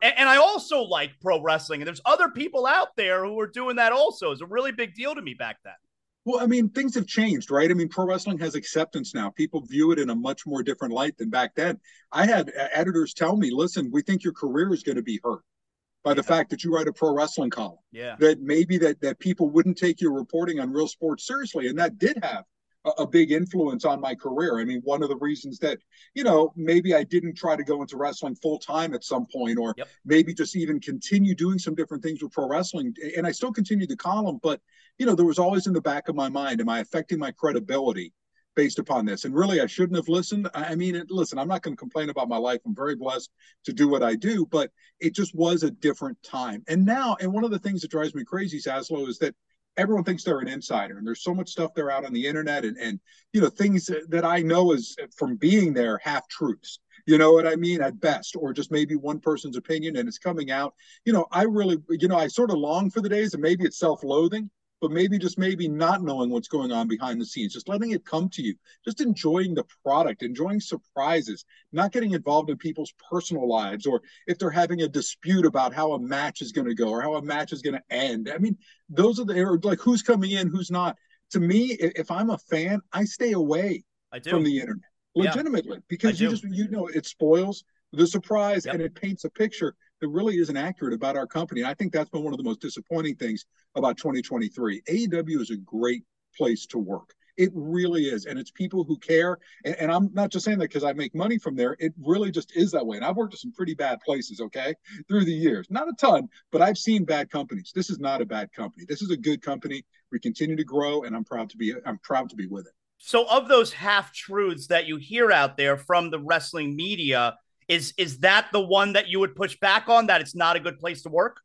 [SPEAKER 1] and I also like pro wrestling. And there's other people out there who are doing that also. It's a really big deal to me back then.
[SPEAKER 3] Well, I mean, things have changed, right? I mean, pro wrestling has acceptance now. People view it in a much more different light than back then. I had uh, editors tell me, listen, we think your career is going to be hurt by yeah. the fact that you write a pro wrestling column.
[SPEAKER 1] Yeah.
[SPEAKER 3] That maybe that that people wouldn't take your reporting on real sports seriously. And that did have a, big influence on my career. I mean, one of the reasons that, you know, maybe I didn't try to go into wrestling full time at some point, or yep. maybe just even continue doing some different things with pro wrestling. And I still continue the column, but, you know, there was always in the back of my mind, am I affecting my credibility? based upon this. And really, I shouldn't have listened. I mean, it, listen, I'm not going to complain about my life. I'm very blessed to do what I do, but it just was a different time. And now, and one of the things that drives me crazy, Zaslow, is that everyone thinks they're an insider and there's so much stuff they're out on the internet and, and you know things that i know is from being there half truths. You know what i mean? At best or just maybe one person's opinion and it's coming out. You know i really you know i sort of long for the days and maybe it's self-loathing but maybe just maybe not knowing what's going on behind the scenes, just letting it come to you, just enjoying the product, enjoying surprises, not getting involved in people's personal lives, or if they're having a dispute about how a match is going to go or how a match is going to end. I mean, those are the like who's coming in, who's not. To me, if I'm a fan, I stay away I from the internet legitimately yeah, because you just you know it spoils the surprise yep. and it paints a picture that really isn't accurate about our company. And I think that's been one of the most disappointing things about 2023. AEW is a great place to work. It really is. And it's people who care. And, and I'm not just saying that because I make money from there. It really just is that way. And I've worked at some pretty bad places, okay, through the years. Not a ton, but I've seen bad companies. This is not a bad company. This is a good company. We continue to grow, and I'm proud to be I'm proud to be with it.
[SPEAKER 1] So of those half truths that you hear out there from the wrestling media, is is that the one that you would push back on that it's not a good place to work?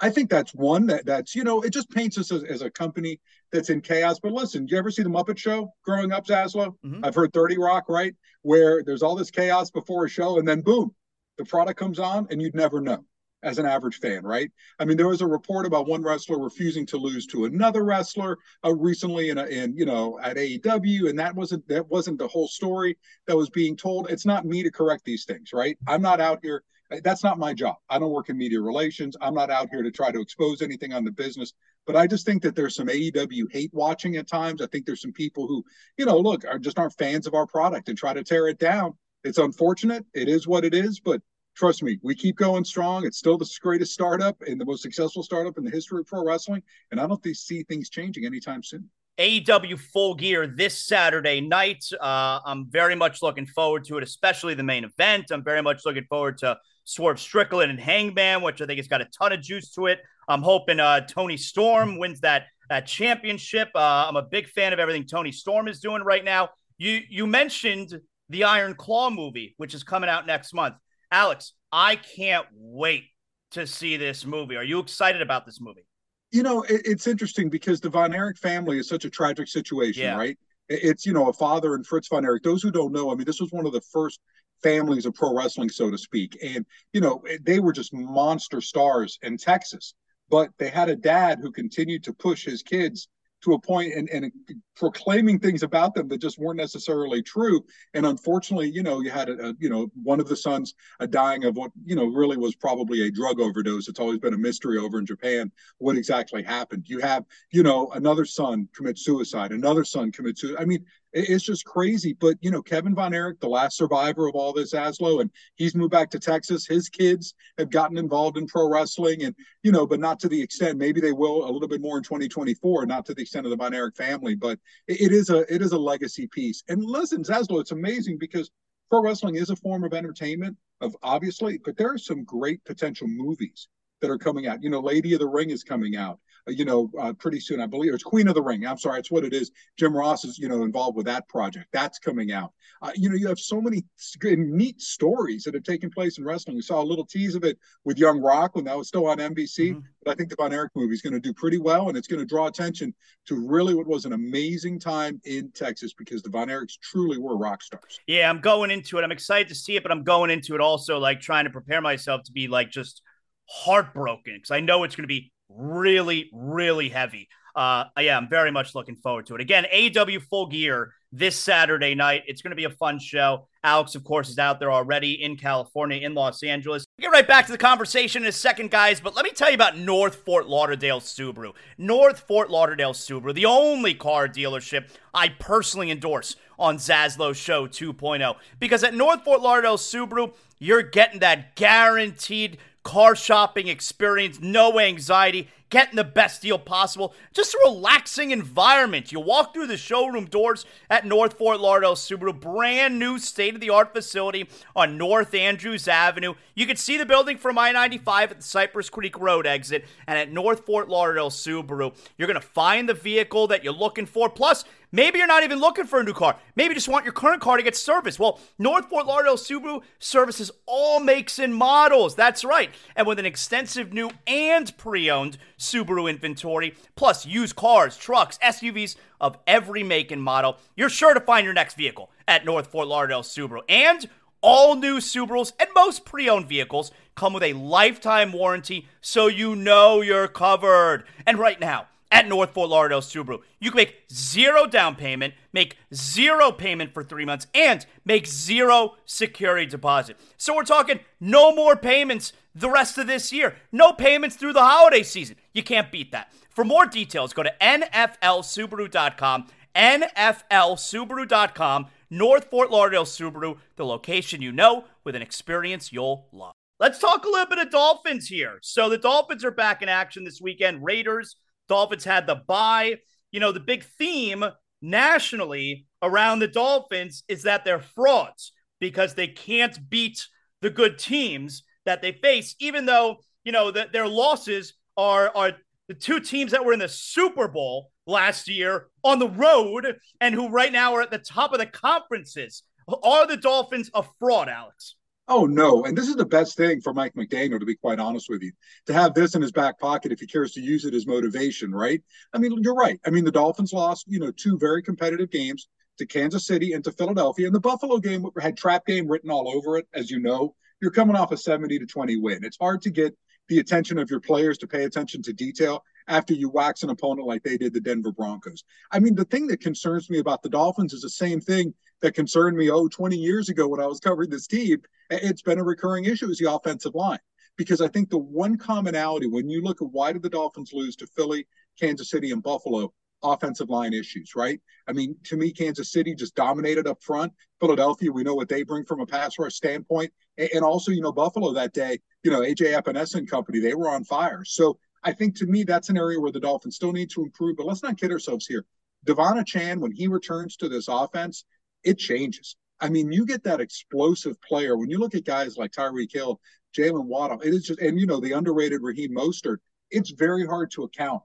[SPEAKER 3] I think that's one that that's you know it just paints us as, as a company that's in chaos. But listen, do you ever see the Muppet Show growing up, Zaslow? Mm-hmm. I've heard Thirty Rock, right, where there's all this chaos before a show, and then boom, the product comes on, and you'd never know as an average fan, right? I mean, there was a report about one wrestler refusing to lose to another wrestler uh, recently, in, a, in you know at AEW, and that wasn't that wasn't the whole story that was being told. It's not me to correct these things, right? I'm not out here. That's not my job. I don't work in media relations. I'm not out here to try to expose anything on the business. But I just think that there's some AEW hate watching at times. I think there's some people who, you know, look, are just aren't fans of our product and try to tear it down. It's unfortunate. It is what it is, but trust me, we keep going strong. It's still the greatest startup and the most successful startup in the history of pro wrestling. And I don't see things changing anytime soon.
[SPEAKER 1] AEW Full Gear this Saturday night. Uh, I'm very much looking forward to it, especially the main event. I'm very much looking forward to Swerve Strickland and Hangman, which I think has got a ton of juice to it. I'm hoping uh, Toni Storm wins that that championship. Uh, I'm a big fan of everything Toni Storm is doing right now. You you mentioned the Iron Claw movie, which is coming out next month. Alex, I can't wait to see this movie. Are you excited about this movie?
[SPEAKER 3] You know, it, it's interesting because the Von Erich family is such a tragic situation, yeah. right? It's, you know, a father and Fritz Von Erich. Those who don't know, I mean, this was one of the first families of pro wrestling, so to speak. And, you know, they were just monster stars in Texas, but they had a dad who continued to push his kids to a point and, and proclaiming things about them that just weren't necessarily true. And unfortunately, you know, you had a, a, you know one of the sons dying of what you know really was probably a drug overdose. It's always been a mystery over in Japan what exactly happened. You have you know another son commit suicide, another son commit suicide. I mean, it's just crazy. But you know, Kevin Von Erich, the last survivor of all this Zaslow, and he's moved back to Texas. His kids have gotten involved in pro wrestling, and you know, but not to the extent. Maybe they will a little bit more in 2024, not to the extent of the Von Erich family. But it, is a it is a legacy piece. And listen, Zaslow, it's amazing because pro wrestling is a form of entertainment, of obviously, but there are some great potential movies that are coming out. You know, Lady of the Ring is coming out. You know, uh, pretty soon. I believe it's Queen of the Ring. I'm sorry, it's what it is. Jim Ross is, you know, involved with that project. That's coming out. Uh, you know, you have so many neat stories that have taken place in wrestling. We saw a little tease of it with Young Rock when that was still on NBC. Mm-hmm. But I think the Von Erich movie is going to do pretty well, and it's going to draw attention to really what was an amazing time in Texas because the Von Erichs truly were rock stars.
[SPEAKER 1] Yeah, I'm going into it. I'm excited to see it, but I'm going into it also like trying to prepare myself to be like just heartbroken because I know it's going to be really, really heavy. Uh, yeah, I'm very much looking forward to it. Again, AEW Full Gear this Saturday night. It's going to be a fun show. Alex, of course, is out there already in California, in Los Angeles. We'll get right back to the conversation in a second, guys, but let me tell you about North Fort Lauderdale Subaru. North Fort Lauderdale Subaru, the only car dealership I personally endorse on Zaslow Show 2.0. Because at North Fort Lauderdale Subaru, you're getting that guaranteed car shopping experience, no anxiety, getting the best deal possible. Just a relaxing environment. You walk through the showroom doors at North Fort Lauderdale Subaru, brand new state of the art facility on North Andrews Avenue. You can see the building from I 95 at the Cypress Creek Road exit. And at North Fort Lauderdale Subaru, you're going to find the vehicle that you're looking for. Plus, Maybe you're not even looking for a new car. Maybe you just want your current car to get serviced. Well, North Fort Lauderdale Subaru services all makes and models. That's right. And with an extensive new and pre owned Subaru inventory, plus used cars, trucks, SUVs of every make and model, you're sure to find your next vehicle at North Fort Lauderdale Subaru. And all new Subarus and most pre owned vehicles come with a lifetime warranty, so you know you're covered. And right now, at North Fort Lauderdale Subaru. You can make zero down payment, make zero payment for three months, and make zero security deposit. So we're talking no more payments the rest of this year. No payments through the holiday season. You can't beat that. For more details, go to NFLSubaru.com, NFLSubaru.com, North Fort Lauderdale Subaru, the location you know with an experience you'll love. Let's talk a little bit of Dolphins here. So the Dolphins are back in action this weekend. Raiders Dolphins had the bye. You know, the big theme nationally around the Dolphins is that they're frauds because they can't beat the good teams that they face, even though, you know, that their losses are are the two teams that were in the Super Bowl last year on the road and who right now are at the top of the conferences. Are the Dolphins a fraud, Alex?
[SPEAKER 3] Oh no, and this is the best thing for Mike McDaniel, to be quite honest with you, to have this in his back pocket if he cares to use it as motivation, right? I mean, you're right. I mean, the Dolphins lost, you know, two very competitive games to Kansas City and to Philadelphia, and the Buffalo game had trap game written all over it, as you know. You're coming off a 70 to 20 win. It's hard to get the attention of your players to pay attention to detail after you wax an opponent like they did the Denver Broncos. I mean, the thing that concerns me about the Dolphins is the same thing that concerned me, oh, 20 years ago when I was covering this team. It's been a recurring issue is the offensive line. Because I think the one commonality when you look at why did the Dolphins lose to Philly, Kansas City, and Buffalo, offensive line issues, right? I mean, to me, Kansas City just dominated up front. Philadelphia, we know what they bring from a pass rush standpoint. And also, you know, Buffalo that day, you know, AJ Epenesa and company, they were on fire. So I think to me, that's an area where the Dolphins still need to improve. But let's not kid ourselves here. De'Von Achane, when he returns to this offense, it changes. I mean, you get that explosive player. When you look at guys like Tyreek Hill, Jaylen Waddle, it is just, and you know, the underrated Raheem Mostert, it's very hard to account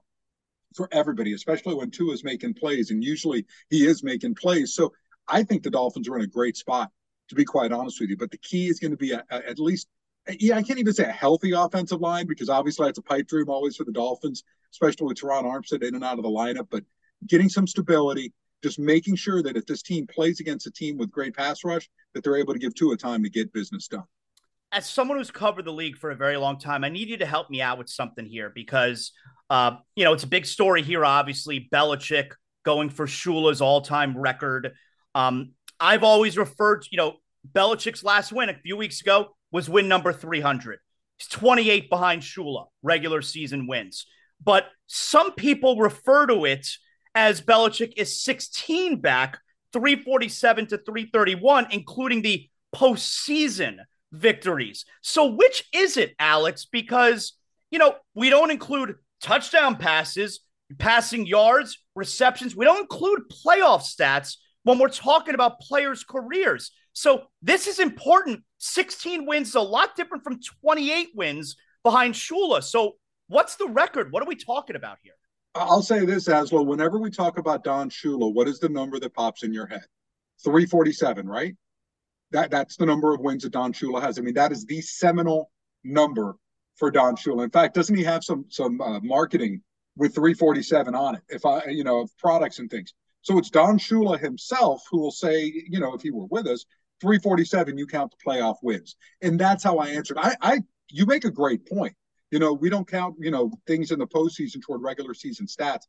[SPEAKER 3] for everybody, especially when Tua is making plays. And usually he is making plays. So I think the Dolphins are in a great spot, to be quite honest with you. But the key is going to be a, a, at least, yeah, I can't even say a healthy offensive line because obviously that's a pipe dream always for the Dolphins, especially with Terron Armstead in and out of the lineup. But getting some stability, just making sure that if this team plays against a team with great pass rush, that they're able to give Tua time to get business done.
[SPEAKER 1] As someone who's covered the league for a very long time, I need you to help me out with something here because, uh, you know, it's a big story here. Obviously, Belichick going for Shula's all-time record. Um, I've always referred to, you know, Belichick's last win a few weeks ago was win number 300. He's 28 behind Shula, regular season wins. But some people refer to it as Belichick is 16 back, 347 to 331, including the postseason victories. So, which is it, Alex? Because, you know, we don't include touchdown passes, passing yards, receptions. We don't include playoff stats when we're talking about players' careers. So, this is important. 16 wins is a lot different from 28 wins behind Shula. So, what's the record? What are we talking about here?
[SPEAKER 3] I'll say this, Zaslow. Whenever we talk about Don Shula, what is the number that pops in your head? 347, right? That that's the number of wins that Don Shula has. I mean, that is the seminal number for Don Shula. In fact, doesn't he have some some uh, marketing with 347 on it? If I, you know, products and things. So it's Don Shula himself who will say, you know, if he were with us, 347, you count the playoff wins, and that's how I answered. I, I, you make a great point. You know, we don't count, you know, things in the postseason toward regular season stats.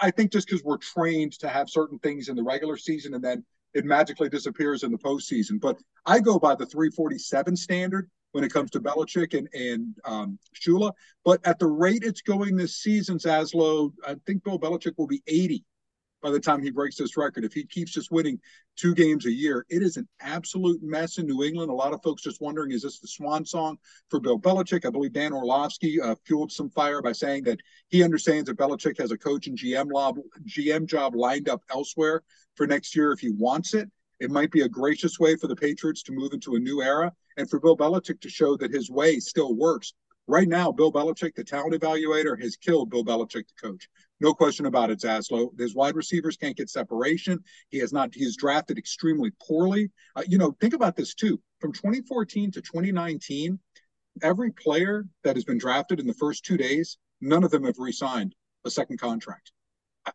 [SPEAKER 3] I think just because we're trained to have certain things in the regular season and then it magically disappears in the postseason. But I go by the 347 standard when it comes to Belichick and and um, Shula. But at the rate it's going this season, Zaslow, I think Bill Belichick will be 80 by the time he breaks this record. If he keeps just winning two games a year, it is an absolute mess in New England. A lot of folks just wondering, is this the swan song for Bill Belichick? I believe Dan Orlovsky uh, fueled some fire by saying that he understands that Belichick has a coach and GM, lob, GM job lined up elsewhere for next year if he wants it. It might be a gracious way for the Patriots to move into a new era and for Bill Belichick to show that his way still works. Right now, Bill Belichick, the talent evaluator, has killed Bill Belichick, the coach. No question about it, Zaslow. His wide receivers can't get separation. He has not, he's drafted extremely poorly. Uh, you know, think about this too. From 2014 to 2019, every player that has been drafted in the first two days, none of them have re signed a second contract.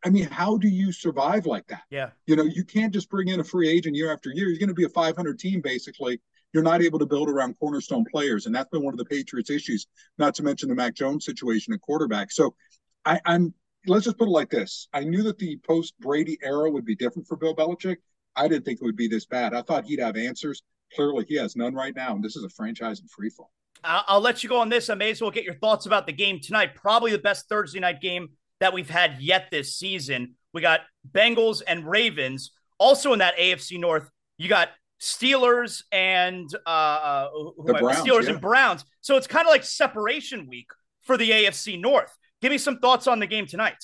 [SPEAKER 3] I mean, how do you survive like that?
[SPEAKER 1] Yeah.
[SPEAKER 3] You know, you can't just bring in a free agent year after year. You're going to be a 500 team basically. You're not able to build around cornerstone players, and that's been one of the Patriots' issues. Not to mention the Mac Jones situation at quarterback. So, I, I'm let's just put it like this. I knew that the post Brady era would be different for Bill Belichick. I didn't think it would be this bad. I thought he'd have answers. Clearly, he has none right now, and this is a franchise in free fall.
[SPEAKER 1] I'll, I'll let you go on this. I may as well get your thoughts about the game tonight. Probably the best Thursday night game that we've had yet this season. We got Bengals and Ravens. Also in that AFC North, you got Steelers and uh, uh Browns, Steelers yeah. and Browns. So it's kind of like separation week for the AFC North. Give me some thoughts on the game tonight.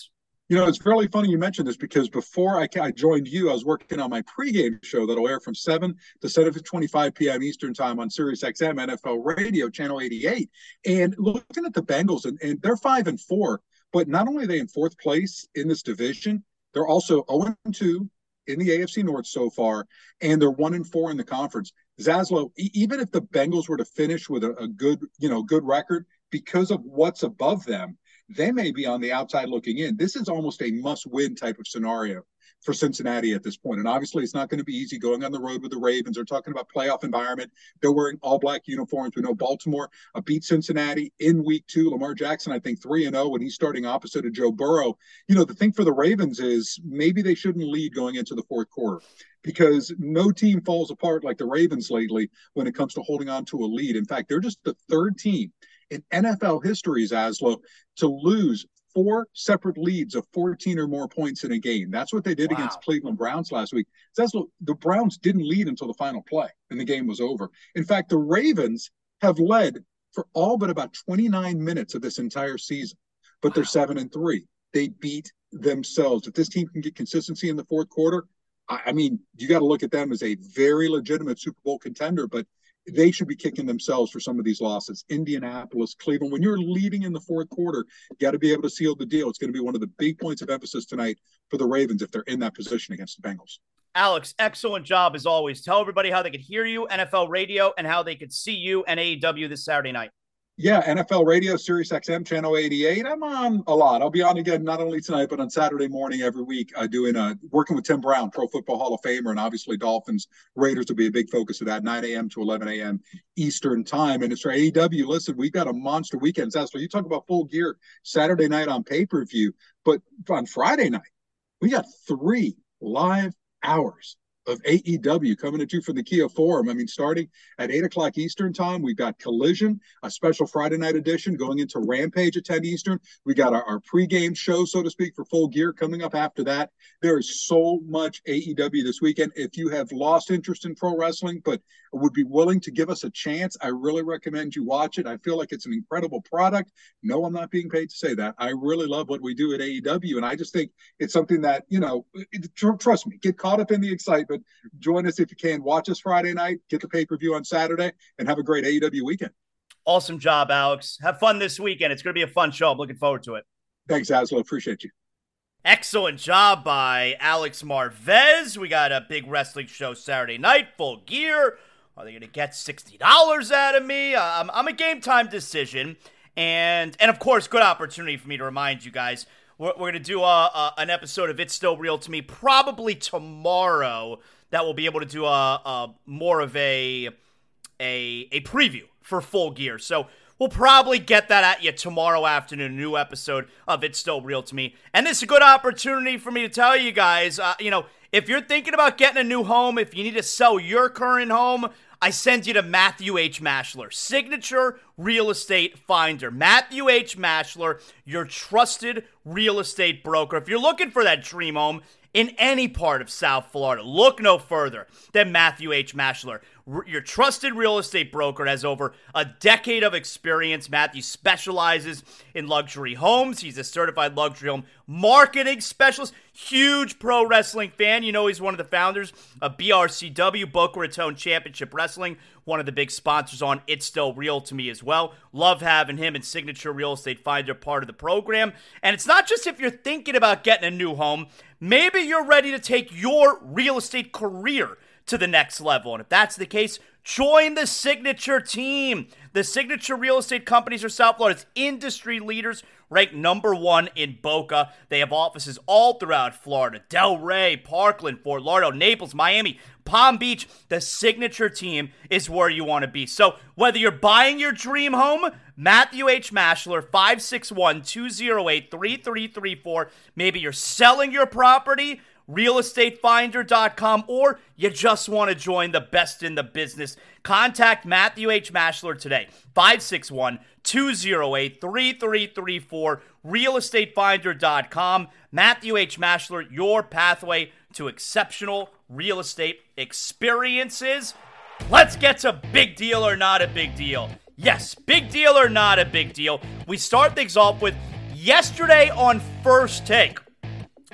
[SPEAKER 3] You know, it's really funny you mentioned this because before I, I joined you, I was working on my pregame show that'll air from 7 to 7.25 p.m. Eastern Time on Sirius XM NFL Radio, Channel 88. And looking at the Bengals, and, and they're 5 and 4, but not only are they in fourth place in this division, they're also 0 and 2 in the AFC North so far, and they're 1 and 4 in the conference. Zaslow, even if the Bengals were to finish with a, a good, you know, good record, because of what's above them, they may be on the outside looking in. This is almost a must win type of scenario for Cincinnati at this point. And obviously, it's not going to be easy going on the road with the Ravens. They're talking about playoff environment. They're wearing all black uniforms. We know Baltimore beat Cincinnati in week two. Lamar Jackson, I think, 3 and 0 when he's starting opposite of Joe Burrow. You know, the thing for the Ravens is maybe they shouldn't lead going into the fourth quarter because no team falls apart like the Ravens lately when it comes to holding on to a lead. In fact, they're just the third team in NFL history, Zaslow, to lose four separate leads of 14 or more points in a game. That's what they did wow. against Cleveland Browns last week. Zaslow, the Browns didn't lead until the final play and the game was over. In fact, the Ravens have led for all but about 29 minutes of this entire season, but they're seven and three. They beat themselves. If this team can get consistency in the fourth quarter, I mean, you got to look at them as a very legitimate Super Bowl contender, but they should be kicking themselves for some of these losses. Indianapolis, Cleveland, when you're leading in the fourth quarter, you got to be able to seal the deal. It's going to be one of the big points of emphasis tonight for the Ravens if they're in that position against the Bengals.
[SPEAKER 1] Alex, excellent job as always. Tell everybody how they could hear you, NFL radio, and how they could see you and AEW this Saturday night.
[SPEAKER 3] Yeah, NFL Radio, Sirius XM, Channel 88. I'm on a lot. I'll be on again not only tonight, but on Saturday morning every week, uh, doing uh, working with Tim Brown, Pro Football Hall of Famer, and obviously Dolphins. Raiders will be a big focus of that, 9 a.m. to 11 a.m. Eastern Time. And it's for AEW. Listen, we've got a monster weekend. So you talk about full gear Saturday night on pay per view, but on Friday night, we got three live hours of AEW coming at you from the Kia Forum. I mean, starting at 8 o'clock Eastern time, we've got Collision, a special Friday night edition going into Rampage at 10 Eastern. We got our, our pregame show, so to speak, for full gear coming up after that. There is so much AEW this weekend. If you have lost interest in pro wrestling, but would be willing to give us a chance, I really recommend you watch it. I feel like it's an incredible product. No, I'm not being paid to say that. I really love what we do at AEW, and I just think it's something that, you know, it, trust me, get caught up in the excitement Join us if you can. Watch us Friday night, get the pay per view on Saturday, and have a great AEW weekend.
[SPEAKER 1] Awesome job, Alex. Have fun this weekend. It's going to be a fun show. I'm looking forward to it.
[SPEAKER 3] Thanks, Zaslow. Appreciate you.
[SPEAKER 1] Excellent job by Alex Marvez. We got a big wrestling show Saturday night, full gear. Are they going to get $60 out of me? Uh, I'm, I'm a game time decision. And, and of course, good opportunity for me to remind you guys we're, we're to do a, a, an episode of It's Still Real to Me probably tomorrow that we'll be able to do a, a more of a, a, a preview for full gear. So we'll probably get that at you tomorrow afternoon, a new episode of It's Still Real to Me. And this is a good opportunity for me to tell you guys, uh, you know, if you're thinking about getting a new home, if you need to sell your current home, I send you to Matthew H. Maschler, signature real estate finder. Matthew H. Maschler, your trusted real estate broker. If you're looking for that dream home, in any part of South Florida. Look no further than Matthew H. Maschler. Your trusted real estate broker has over a decade of experience. Matthew specializes in luxury homes. He's a certified luxury home marketing specialist. Huge pro wrestling fan. You know, he's one of the founders of BRCW, Boca Raton Championship Wrestling, one of the big sponsors on It's Still Real to me as well. Love having him and Signature Real Estate Finder part of the program. And it's not just if you're thinking about getting a new home, maybe you're ready to take your real estate career to the next level. And if that's the case, join the Signature team. The Signature Real Estate Companies are South Florida's industry leaders ranked number one in Boca. They have offices all throughout Florida Delray, Parkland, Fort Lauderdale, Naples, Miami, Palm Beach. The signature team is where you want to be. So, whether you're buying your dream home, Matthew H. Maschler, 561 208 3334, maybe you're selling your property realestatefinder.com, or you just want to join the best in the business, contact Matthew H. Maschler today, 561 208 3334, realestatefinder.com. Matthew H. Maschler, your pathway to exceptional real estate experiences. Let's get to big deal or not a big deal. Yes, big deal or not a big deal. We start things off with yesterday on First Take.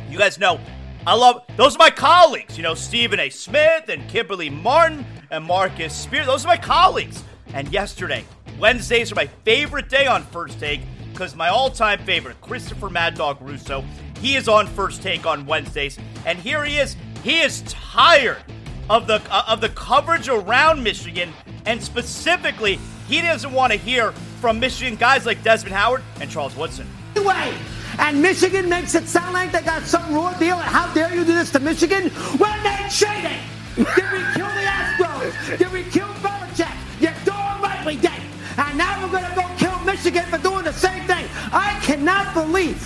[SPEAKER 1] You guys know I love those are my colleagues. You know, Stephen A. Smith and Kimberly Martin and Marcus Spear. Those are my colleagues. And yesterday, Wednesdays are my favorite day on First Take because my all-time favorite, Christopher Mad Dog Russo, he is on First Take on Wednesdays, and here he is. He is tired of the uh, of the coverage around Michigan, and specifically, he doesn't want to hear from Michigan guys like Desmond Howard and Charles Woodson.
[SPEAKER 4] Anyway. And Michigan makes it sound like they got some raw deal. And how dare you do this to Michigan when they cheated? Did we kill the Astros? Did we kill Belichick? You're darn right we did. And now we're going to go kill Michigan for doing the same thing. I cannot believe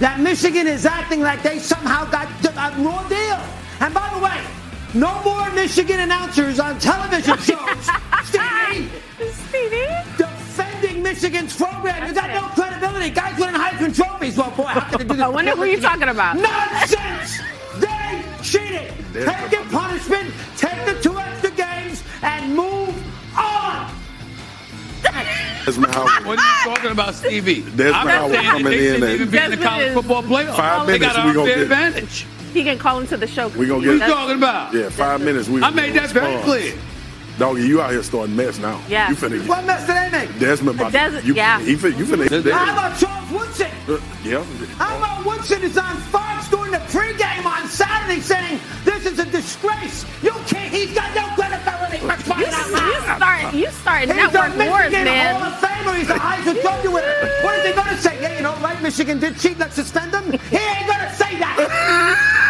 [SPEAKER 4] that Michigan is acting like they somehow got a uh, raw deal. And by the way, no more Michigan announcers on television shows. Stevie!
[SPEAKER 5] Stevie?
[SPEAKER 4] Defending Michigan's program. You got no credibility. Guys winning Heisman trophies. Well, boy, how can they do this?
[SPEAKER 5] I wonder who you're talking about.
[SPEAKER 4] Nonsense! They cheated. Take your punishment, take the two extra games, and move on.
[SPEAKER 6] Desmond Howard.
[SPEAKER 7] What are you talking about, Stevie?
[SPEAKER 6] That's
[SPEAKER 7] I'm
[SPEAKER 6] Howard
[SPEAKER 7] saying
[SPEAKER 6] coming
[SPEAKER 7] they
[SPEAKER 6] in
[SPEAKER 7] shouldn't
[SPEAKER 6] and-
[SPEAKER 7] even be in the college
[SPEAKER 5] is-
[SPEAKER 7] football playoff.
[SPEAKER 6] Five
[SPEAKER 7] they
[SPEAKER 6] minutes,
[SPEAKER 7] got
[SPEAKER 6] we
[SPEAKER 7] an
[SPEAKER 6] gonna
[SPEAKER 7] unfair
[SPEAKER 6] get-
[SPEAKER 7] advantage.
[SPEAKER 5] He can call into the show.
[SPEAKER 6] We're gonna get
[SPEAKER 7] What
[SPEAKER 6] get-
[SPEAKER 7] are you talking about?
[SPEAKER 6] Yeah, five minutes. We
[SPEAKER 7] I made that very clear.
[SPEAKER 6] Doggy, you out here starting mess now.
[SPEAKER 5] Yeah.
[SPEAKER 6] You finna
[SPEAKER 4] What mess did they make?
[SPEAKER 6] Desmond about
[SPEAKER 5] Des-
[SPEAKER 6] you,
[SPEAKER 5] yeah.
[SPEAKER 6] He fin- you finna
[SPEAKER 7] Des-
[SPEAKER 4] How about Charles Woodson?
[SPEAKER 6] Uh, yeah.
[SPEAKER 4] How about Woodson is on Fox during the pregame on Saturday saying this is a disgrace. You can't. He's got no credibility. Let's find
[SPEAKER 5] You,
[SPEAKER 4] out
[SPEAKER 5] you
[SPEAKER 4] loud.
[SPEAKER 5] start, you start
[SPEAKER 4] He's
[SPEAKER 5] network
[SPEAKER 4] a
[SPEAKER 5] wars,
[SPEAKER 4] Michigan Hall
[SPEAKER 5] man.
[SPEAKER 4] of Famer. He's the Heisman Trophy winner. What is he going to say? Yeah, you know, right? Michigan did cheat. Let's suspend him. He ain't going to say that.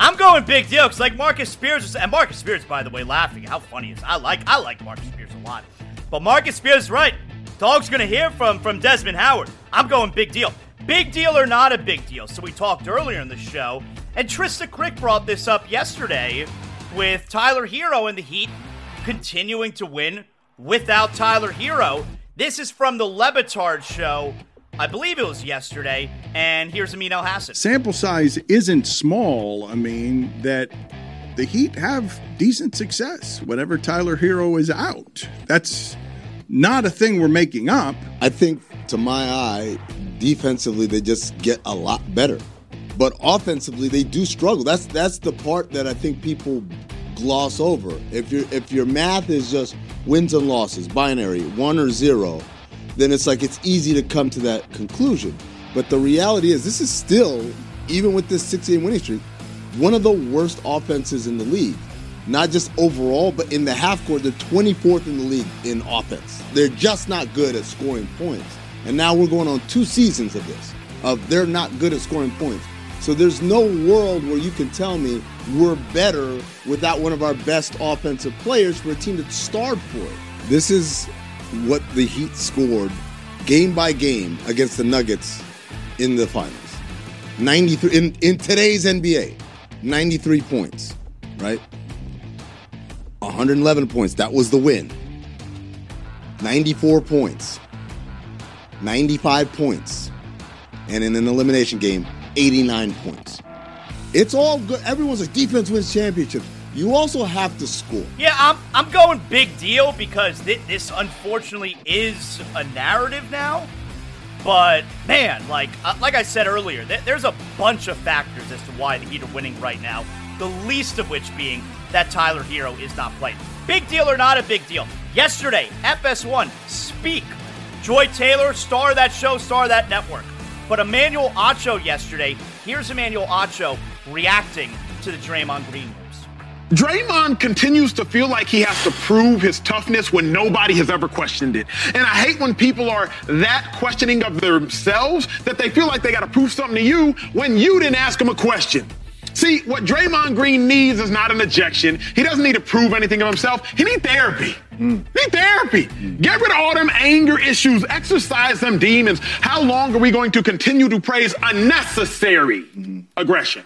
[SPEAKER 1] I'm going big deal because like Marcus Spears was, and Marcus Spears, by the way, laughing. How funny is I like I like Marcus Spears a lot, but Marcus Spears right. Dog's gonna hear from from Desmond Howard. I'm going big deal. Big deal or not a big deal? So we talked earlier in the show, and Trysta Krick brought this up yesterday with Tyler Herro and the Heat continuing to win without Tyler Herro. This is from the Le Batard show. I believe it was yesterday, and here's Amin Elhassan.
[SPEAKER 8] sample size isn't small. I mean, that the Heat have decent success whenever Tyler Herro is out. That's not a thing we're making up.
[SPEAKER 9] I think, to my eye, defensively they just get a lot better, but offensively they do struggle. That's that's the part that I think people gloss over. If your if your math is just wins and losses, binary, one or zero, then it's like it's easy to come to that conclusion. But the reality is, this is still, even with this six game winning streak, one of the worst offenses in the league. Not just overall, but in the half court, they're 24th in the league in offense. They're just not good at scoring points. And now we're going on two seasons of this, of they're not good at scoring points. So there's no world where you can tell me we're better without one of our best offensive players for a team that's starved for it. This is what the Heat scored game by game against the Nuggets in the finals. 93 in, in today's NBA, 93 points, right? 111 points. That was the win. 94 points. 95 points. And in an elimination game, 89 points. It's all good. Everyone's like defense wins championships. You also have to score.
[SPEAKER 1] Yeah, I'm, I'm going big deal because thi- this unfortunately is a narrative now. But man, like uh, like I said earlier, th- there's a bunch of factors as to why the Heat are winning right now. The least of which being that Tyler Herro is not playing. Big deal or not a big deal? Yesterday, FS1, Speak, Joy Taylor, star that show, star that network. But Emmanuel Acho yesterday. Here's Emmanuel Acho reacting to the Draymond Green.
[SPEAKER 10] Draymond continues to feel like he has to prove his toughness when nobody has ever questioned it. And I hate when people are that questioning of themselves that they feel like they got to prove something to you when you didn't ask them a question. See, what Draymond Green needs is not an ejection. He doesn't need to prove anything of himself. He needs therapy. He need therapy. Mm. Get rid of all them anger issues. Exercise them demons. How long are we going to continue to praise unnecessary mm. aggression?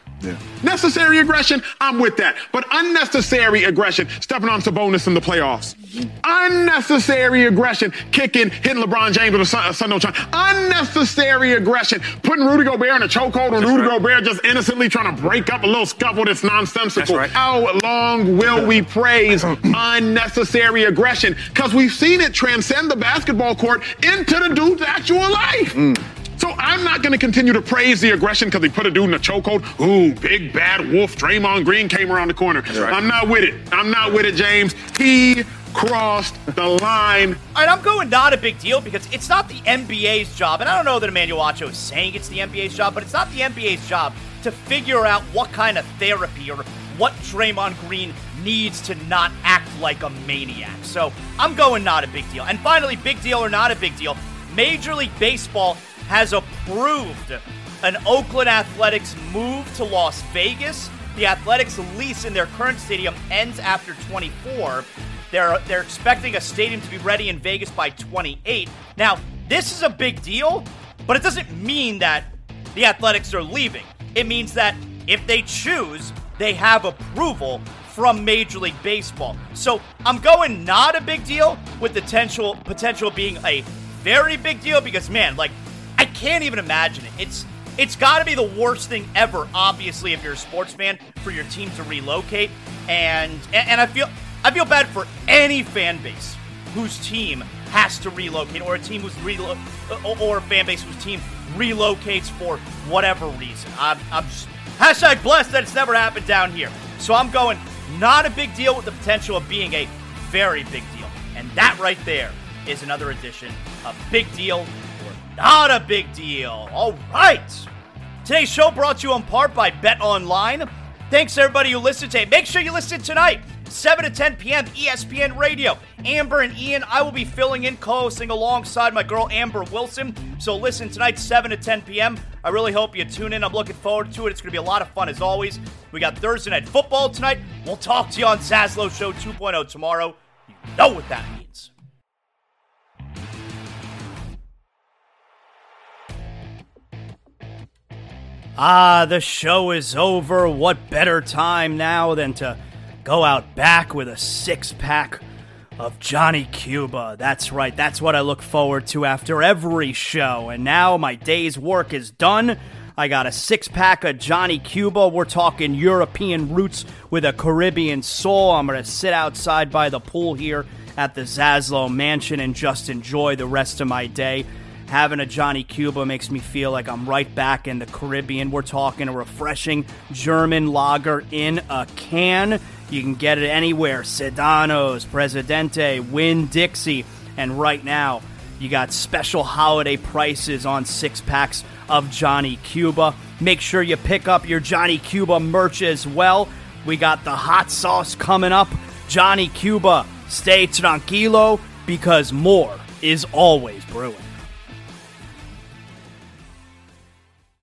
[SPEAKER 10] Necessary aggression, I'm with that. But unnecessary aggression, stepping on Sabonis in the playoffs. Unnecessary aggression, kicking, hitting LeBron James with a sun, a sun no shine. Unnecessary aggression, putting Rudy Gobert in a chokehold and Rudy Gobert just innocently trying to break up a little scuffle that's nonsensical. How long will we praise unnecessary aggression? Because we've seen it transcend the basketball court into the dude's actual life. Mm. So I'm not going to continue to praise the aggression because he put a dude in a chokehold. Ooh, big bad wolf. Draymond Green came around the corner. I'm not with it. I'm not with it, James. He crossed the line.
[SPEAKER 1] All right, I'm going not a big deal because it's not the NBA's job, and I don't know that Emmanuel Acho is saying it's the NBA's job, but it's not the NBA's job to figure out what kind of therapy or what Draymond Green needs to not act like a maniac. So I'm going not a big deal. And finally, big deal or not a big deal, Major League Baseball has approved an Oakland Athletics move to Las Vegas. The Athletics' lease in their current stadium ends after 24. They're they're expecting a stadium to be ready in Vegas by 28. Now, this is a big deal, but it doesn't mean that the Athletics are leaving. It means that if they choose, they have approval from Major League Baseball. So I'm going not a big deal with the potential potential being a very big deal because man, like I can't even imagine it. It's it's got to be the worst thing ever. Obviously, if you're a sports fan, for your team to relocate, and and, I feel I feel bad for any fan base whose team has to relocate, or a team who's relo- or a fan base whose team relocates for whatever reason. I'm I'm just hashtag blessed that it's never happened down here. So I'm going not a big deal with the potential of being a very big deal, and that right there is another edition of Big Deal or Not a Big Deal. All right. Today's show brought to you in part by Bet Online. Thanks everybody who listened today. Make sure you listen tonight. 7 to 10 p.m. ESPN Radio. Amber and Ian, I will be filling in, co-hosting alongside my girl Amber Wilson. So listen tonight, 7 to 10 p.m. I really hope you tune in. I'm looking forward to it. It's going to be a lot of fun as always. We got Thursday night football tonight. We'll talk to you on Zaslow Show 2.0 tomorrow. You know what that means. Ah, the show is over. What better time now than to go out back with a six pack of Johnny Cuba? That's right, that's what I look forward to after every show. And now my day's work is done. I got a six pack of Johnny Cuba. We're talking European roots with a Caribbean soul. I'm going to sit outside by the pool here at the Zaslow Mansion and just enjoy the rest of my day. Having a Johnny Cuba makes me feel like I'm right back in the Caribbean. We're talking a refreshing German lager in a can. You can get it anywhere Sedanos, Presidente, Winn-Dixie, and right now you got special holiday prices on six packs of Johnny Cuba. Make sure you pick up your Johnny Cuba merch as well. We got the hot sauce coming up. Johnny Cuba, stay tranquilo because more is always brewing.